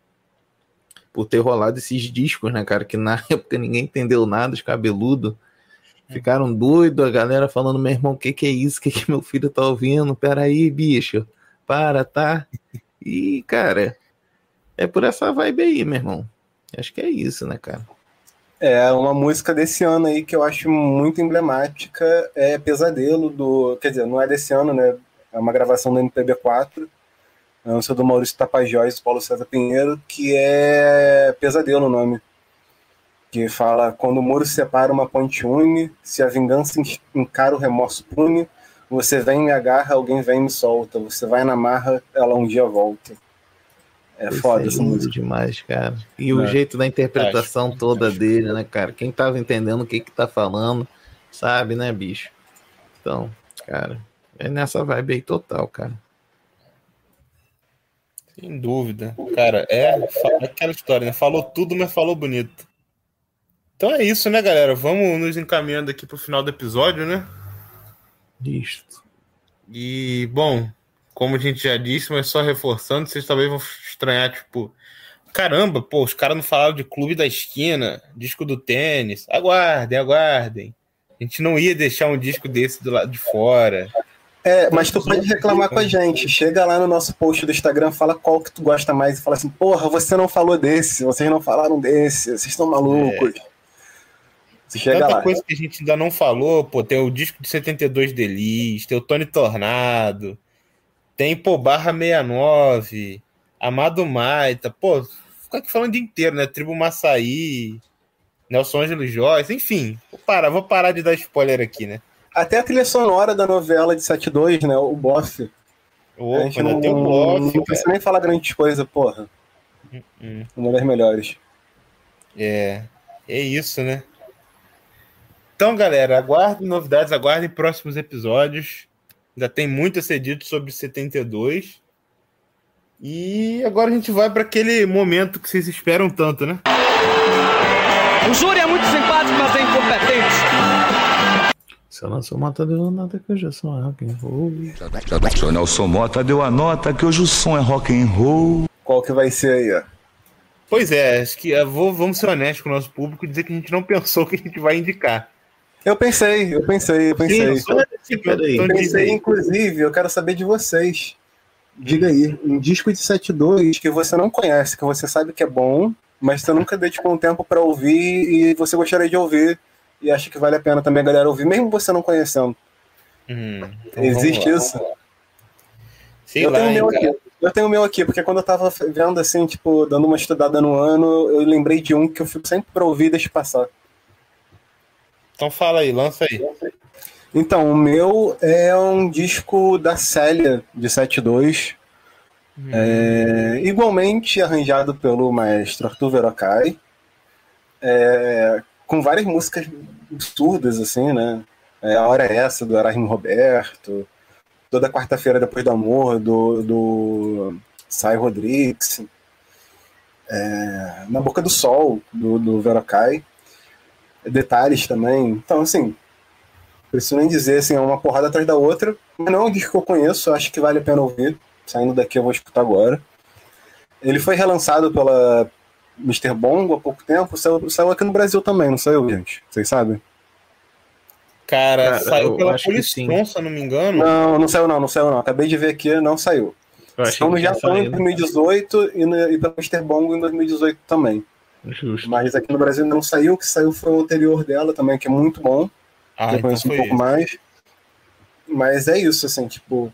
por ter rolado esses discos, né, cara? Que na época ninguém entendeu nada, os cabeludos ficaram doidos, a galera falando, meu irmão, o que, que é isso? O que, que meu filho tá ouvindo? Peraí, bicho, para, tá? E, cara, é por essa vibe aí, meu irmão. Acho que é isso, né, cara? É, uma música desse ano aí que eu acho muito emblemática é Pesadelo, do. Quer dizer, não é desse ano, né? É uma gravação do MPB4, é um do Maurício Tapajós Paulo César Pinheiro, que é Pesadelo o nome. Que fala: quando o muro separa uma ponte une, se a vingança encara o remorso pune, você vem me agarra, alguém vem me solta, você vai na marra, ela um dia volta. É Isso foda é essa música. demais, cara. E é. o jeito da interpretação acho, toda acho. dele, né, cara? Quem tava entendendo o que que tá falando, sabe, né, bicho? Então, cara, é nessa vibe aí total, cara. Sem dúvida. Cara, é aquela história, né? Falou tudo, mas falou bonito. Então é isso, né, galera? Vamos nos encaminhando aqui pro final do episódio, né? Isto. E, bom, como a gente já disse, mas só reforçando, vocês talvez vão estranhar, tipo, caramba, pô, os caras não falaram de clube da esquina, disco do tênis. Aguardem, aguardem. A gente não ia deixar um disco desse do lado de fora. É, mas tu pode reclamar com a gente. Chega lá no nosso post do Instagram, fala qual que tu gosta mais e fala assim: porra, você não falou desse, vocês não falaram desse, vocês estão malucos. É. Você chega Tanta lá. coisa que a gente ainda não falou, pô, tem o disco de 72 Delis, tem o Tony Tornado, tem, pô, Barra 69, Amado Maita, pô, fica aqui falando o dia inteiro, né? Tribo Maçaí, Nelson Ângelo Joyce, enfim. Vou parar, vou parar de dar spoiler aqui, né? Até a trilha sonora da novela de 72, né? O Boff. Opa, a gente não, tem o Boff. Não precisa nem falar grande coisa, porra. Uh -uh. Uma das melhores. É, é isso, né? Então, galera, aguardem novidades, aguardem próximos episódios. Ainda tem muito a ser dito sobre 72. E agora a gente vai para aquele momento que vocês esperam tanto, né? O júri é muito simpático, mas é incompetente. Se eu não sou Mota, deu a nota que hoje o som é rock and roll. Se eu não sou Mota, deu a nota que hoje o som é rock and roll. Qual que vai ser aí, ó? Pois é, acho que vou, vamos ser honestos com o nosso público e dizer que a gente não pensou que a gente vai indicar. Eu pensei, eu pensei, eu pensei. Sim, eu, pensei, inclusive, eu quero saber de vocês. Diga aí, um disco de 72 que você não conhece, que você sabe que é bom, mas você nunca dedicou um tempo para ouvir e você gostaria de ouvir e acha que vale a pena também a galera ouvir, mesmo você não conhecendo. Hum, então Existe isso? Sei eu, lá, tenho meu aqui. eu tenho o meu aqui, porque quando eu tava vendo assim, tipo, dando uma estudada no ano, eu lembrei de um que eu fico sempre pra ouvir e deixa passar. Então fala aí, lança aí. Então, o meu é um disco da Célia, de 72. Hum. É, igualmente arranjado pelo maestro Arthur Verocai. É, com várias músicas absurdas, assim, né? É, a Hora é Essa, do Erasmo Roberto. Toda quarta-feira depois do amor, do, do Sai Rodrigues. É, Na Boca do Sol, do, do Verocai detalhes também. Então, assim, preciso nem dizer, assim, é uma porrada atrás da outra. Mas não é um disco que eu conheço, acho que vale a pena ouvir. Saindo daqui eu vou escutar agora. Ele foi relançado pela Mr. Bongo há pouco tempo, saiu, saiu aqui no Brasil também, não saiu, gente? Vocês sabem? Cara, Cara saiu pela Polisson, se eu não me engano. Não, não saiu não, não saiu não. Acabei de ver aqui, não saiu. Saiu no Japão em 2018 e, no, e pela Mr. Bongo em 2018 também. Justo. Mas aqui no Brasil não saiu, o que saiu foi o anterior dela também, que é muito bom. Ah, eu então conheço um pouco isso. mais. Mas é isso, assim, tipo.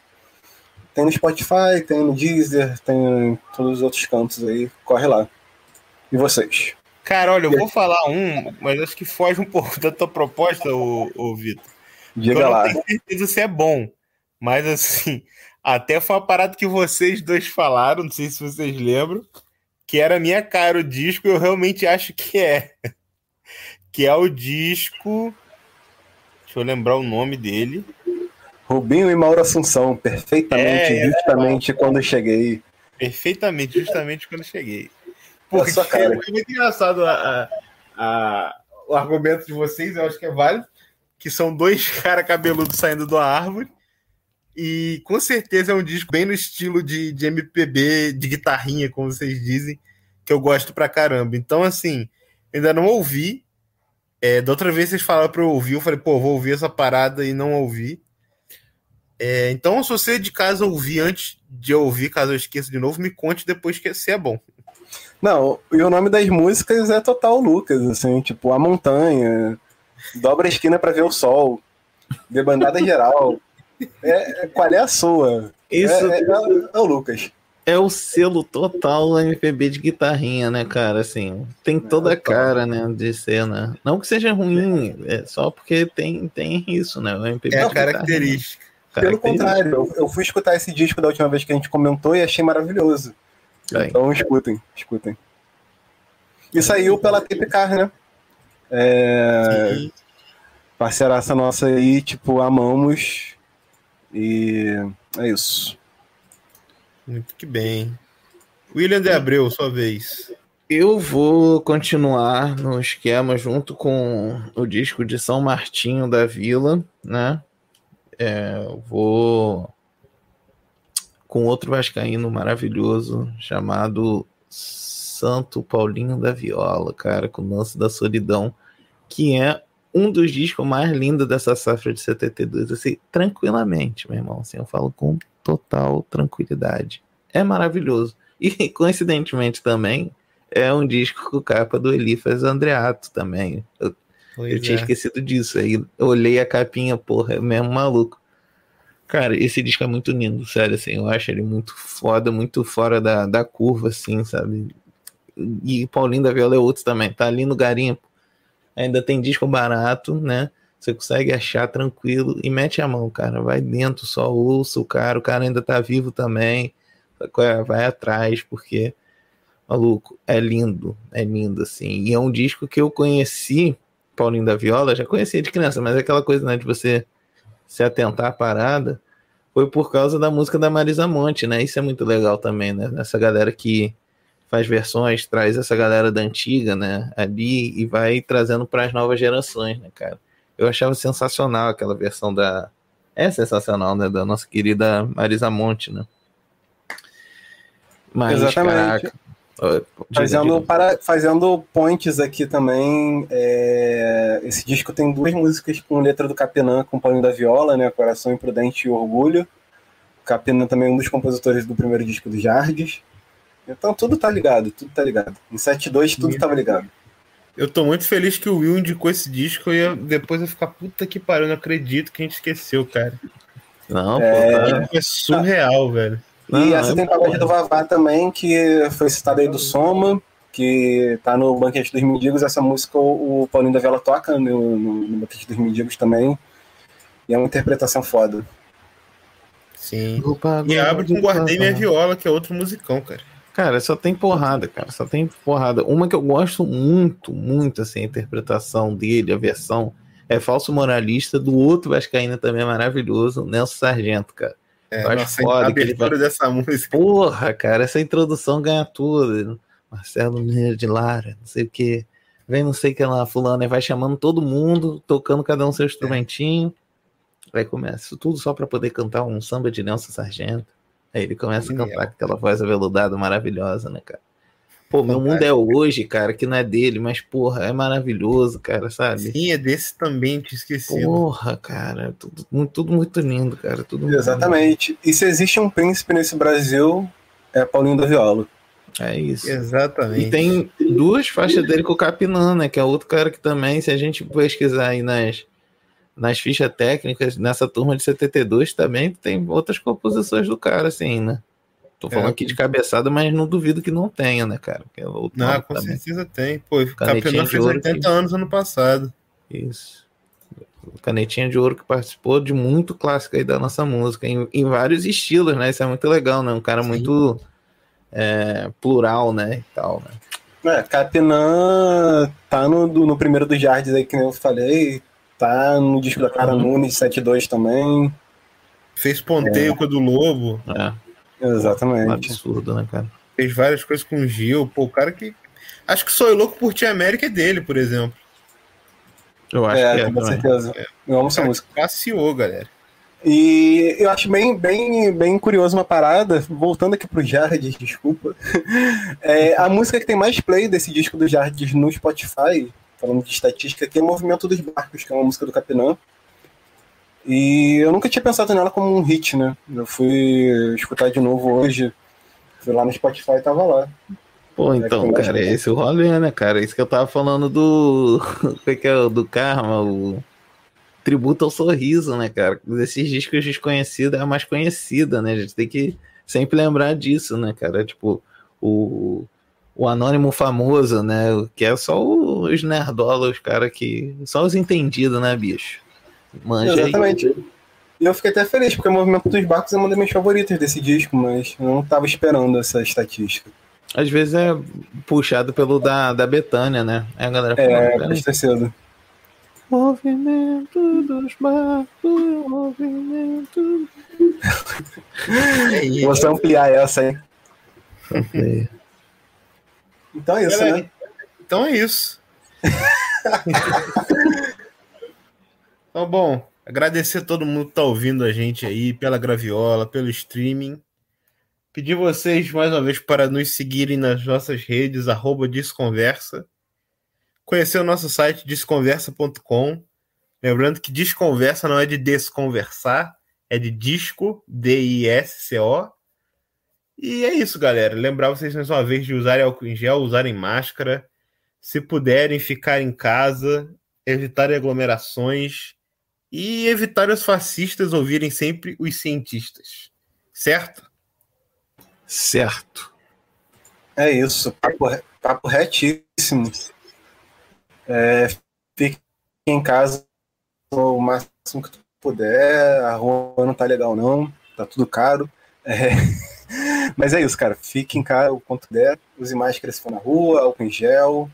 Tem no Spotify, tem no Deezer, tem em todos os outros cantos aí. Corre lá. E vocês? Cara, olha, eu vou falar um, mas acho que foge um pouco da tua proposta, ô, ô Vitor. Diga eu lá. Eu não tenho certeza se é bom. Mas assim, até foi uma parada que vocês dois falaram, não sei se vocês lembram que era minha cara o disco, eu realmente acho que é. Que é o disco. Deixa eu lembrar o nome dele. Rubinho e Mauro Assunção, perfeitamente, é, justamente é, quando cheguei. Perfeitamente, justamente quando cheguei. Porque é muito engraçado a, a, a, o argumento de vocês, eu acho que é válido, que são dois caras cabeludos saindo da árvore e com certeza é um disco bem no estilo de, de MPB, de guitarrinha, como vocês dizem, que eu gosto pra caramba. Então, assim, ainda não ouvi. É, da outra vez vocês falaram pra eu ouvir, eu falei, pô, vou ouvir essa parada e não ouvi. É, então, se você de casa ouvir antes de eu ouvir, caso eu esqueça de novo, me conte depois que se é bom. Não, e o nome das músicas é total Lucas, assim, tipo, A Montanha, Dobra a Esquina para Ver o Sol, Debandada Geral. É, qual é a sua? Isso é, é, é, o Lucas. É o selo total MPB de guitarrinha, né, cara? Assim, tem toda a cara, né, de cena. Não que seja ruim, é só porque tem, tem isso, né? O MPB é a característica. Pelo contrário, eu, eu, fui escutar esse disco da última vez que a gente comentou e achei maravilhoso. Bem. Então escutem, escutem. E saiu pela Tipcar, né? É... Parceiraça nossa aí, tipo, amamos e é isso. Muito que bem. William de Abreu, sua vez. Eu vou continuar no esquema junto com o disco de São Martinho da Vila, né? É, vou com outro vascaíno maravilhoso chamado Santo Paulinho da Viola, cara, com o lance da solidão, que é um dos discos mais lindos dessa safra de 72, assim, tranquilamente, meu irmão, assim, eu falo com total tranquilidade. É maravilhoso. E, coincidentemente também, é um disco com capa do Elifas Andreato também. Eu, eu tinha é. esquecido disso. Aí eu olhei a capinha, porra, é mesmo maluco. Cara, esse disco é muito lindo, sério, assim, eu acho ele muito foda, muito fora da, da curva, assim, sabe? E Paulinho da Viola é outro também, tá ali no garimpo. Ainda tem disco barato, né? Você consegue achar tranquilo e mete a mão, cara. Vai dentro, só ouça o cara, o cara ainda tá vivo também. Vai atrás, porque, maluco, é lindo, é lindo, assim. E é um disco que eu conheci, Paulinho da Viola, já conhecia de criança, mas é aquela coisa, né, de você se atentar à parada, foi por causa da música da Marisa Monte, né? Isso é muito legal também, né? Essa galera que faz versões, traz essa galera da antiga, né? Ali e vai trazendo para as novas gerações, né, cara? Eu achava sensacional aquela versão da. É sensacional, né? Da nossa querida Marisa Monte, né? Mas, Exatamente. Caraca, Fazendo, para, fazendo points aqui também, é, esse disco tem duas músicas com letra do Capinan com Paulinho da Viola, né? Coração Imprudente e Orgulho. O Capinan também é um dos compositores do primeiro disco do Jardes. Então tudo tá ligado, tudo tá ligado. Em 7.2 tudo tava ligado. Eu tô muito feliz que o Will indicou esse disco e depois eu ficar puta que pariu, não acredito que a gente esqueceu, cara. Não, é... pô, é surreal, velho. Não, e essa é tem pagode do Vavá também, que foi citada aí do Soma, que tá no Banquete dos Mendigos. Essa música o, Paulinho da Vela toca no, no, no Banquete dos Mendigos também. E é uma interpretação foda. Sim. E abre com Guardei Minha Viola, que é outro musicão, cara. Cara, só tem porrada, cara. Só tem porrada. Uma que eu gosto muito, muito, assim, a interpretação dele, a versão, é Falso Moralista, do outro Vascaína também é maravilhoso, Nelson Sargento, cara. É, eu acho foda que ele vai... dessa música. Porra, cara, essa introdução ganha tudo. Marcelo Mineiro de Lara, não sei o que. Vem não sei o que lá, fulano, e vai chamando todo mundo, tocando cada um seu instrumentinho. É. Aí começa tudo só para poder cantar um samba de Nelson Sargento. Aí ele começa a cantar com aquela voz aveludada maravilhosa, né, cara? Pô, meu mundo é hoje, cara, que não é dele, mas, porra, é maravilhoso, cara, sabe? Sim, é desse também, te esqueci. Porra, cara, tudo, tudo muito lindo, cara. Tudo Exatamente. E se existe um príncipe nesse Brasil, é Paulinho da Viola. É isso. Exatamente. E tem duas faixas dele com o Capinã, né? Que é outro cara que também, se a gente pesquisar aí nas, nas fichas técnicas, nessa turma de 72 também tem outras composições do cara, assim, né? Tô falando é, aqui de cabeçada, mas não duvido que não tenha, né, cara? Que é outro não, com também. certeza tem. Pô, o fez 80 que... anos ano passado. Isso. Canetinha de Ouro que participou de muito clássico aí da nossa música, em, em vários estilos, né? Isso é muito legal, né? Um cara Sim. muito é, plural, né? E tal, né? É, Capinã tá no, no primeiro dos Jardes aí, que eu falei. Tá no disco da Cara uhum. Nunes 72 também. Fez ponteio é. com o do Lobo. É. Exatamente. Um absurdo, né, cara? Fez várias coisas com o Gil. Pô, o cara que. Acho que Sou Louco por Tia América é dele, por exemplo. Eu acho é, que é. Com certeza. É. Eu amo essa música. Passeou, galera. E eu acho bem, bem, bem curioso uma parada, voltando aqui pro Jardes, desculpa. É, a música que tem mais play desse disco do Jardes no Spotify, falando de estatística, aqui é Movimento dos Barcos, que é uma música do Capinã. E eu nunca tinha pensado nela como um hit, né? Eu fui escutar de novo hoje, fui lá no Spotify e tava lá. Pô, então, é cara, esse é o rolê, né, cara? Isso que eu tava falando do. O é que é? Do Karma, o. Tributo ao sorriso, né, cara? Desses discos desconhecidos é a mais conhecida, né? A gente tem que sempre lembrar disso, né, cara? Tipo, o, o anônimo famoso, né? Que é só os nerdolas, os caras que. Só os entendidos, né, bicho? Manja Exatamente. Aí. E eu fiquei até feliz, porque o Movimento dos Barcos é uma das minhas favoritas desse disco, mas eu não estava esperando essa estatística. Às vezes é puxado pelo da, da Betânia, né? É a galera É, pode cedo. Movimento dos barcos, movimento. é Vou ampliar essa, hein? Então é isso, Galera, né? Então é isso. Então, bom, agradecer a todo mundo que tá ouvindo a gente aí pela graviola, pelo streaming. Pedir vocês mais uma vez para nos seguirem nas nossas redes, arroba Desconversa. conhecer o nosso site desconversa.com. Lembrando que desconversa não é de desconversar, é de disco, D-I-S-C-O. E é isso, galera. Lembrar vocês mais uma vez de usarem álcool em gel, usarem máscara. Se puderem ficar em casa, evitarem aglomerações e evitar os fascistas ouvirem sempre os cientistas. Certo? Certo. É isso. Papo, papo retíssimo. É, fique em casa o máximo que tu puder. A rua não tá legal, não. Tá tudo caro. É... Mas é isso, cara. Fique em casa o quanto der. Use máscara se for na rua, álcool em gel.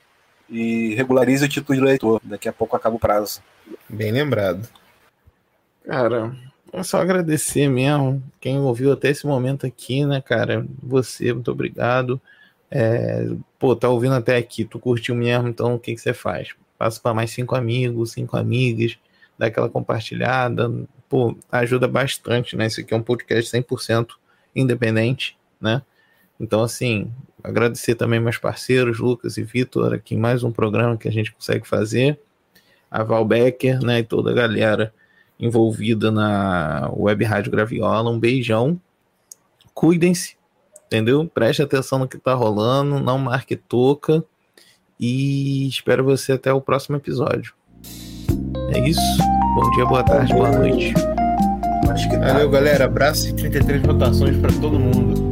E regularize o título de leitor. Daqui a pouco acaba o prazo. Bem lembrado. Cara, é só agradecer mesmo. Quem ouviu até esse momento aqui, né, cara? Você, muito obrigado. É, pô, tá ouvindo até aqui, tu curtiu mesmo, então o que, que você faz? Passa para mais cinco amigos, cinco amigas, dá aquela compartilhada. Pô, ajuda bastante, né? Esse aqui é um podcast 100% independente, né? Então, assim, agradecer também meus parceiros, Lucas e Vitor, aqui mais um programa que a gente consegue fazer. A Val Becker, né, e toda a galera envolvida na Web Rádio Graviola. Um beijão. Cuidem-se, entendeu? Preste atenção no que tá rolando, não marque toca. E espero você até o próximo episódio. É isso. Bom dia, boa tarde, boa noite. Valeu, galera. Abraço e 33 votações para todo mundo.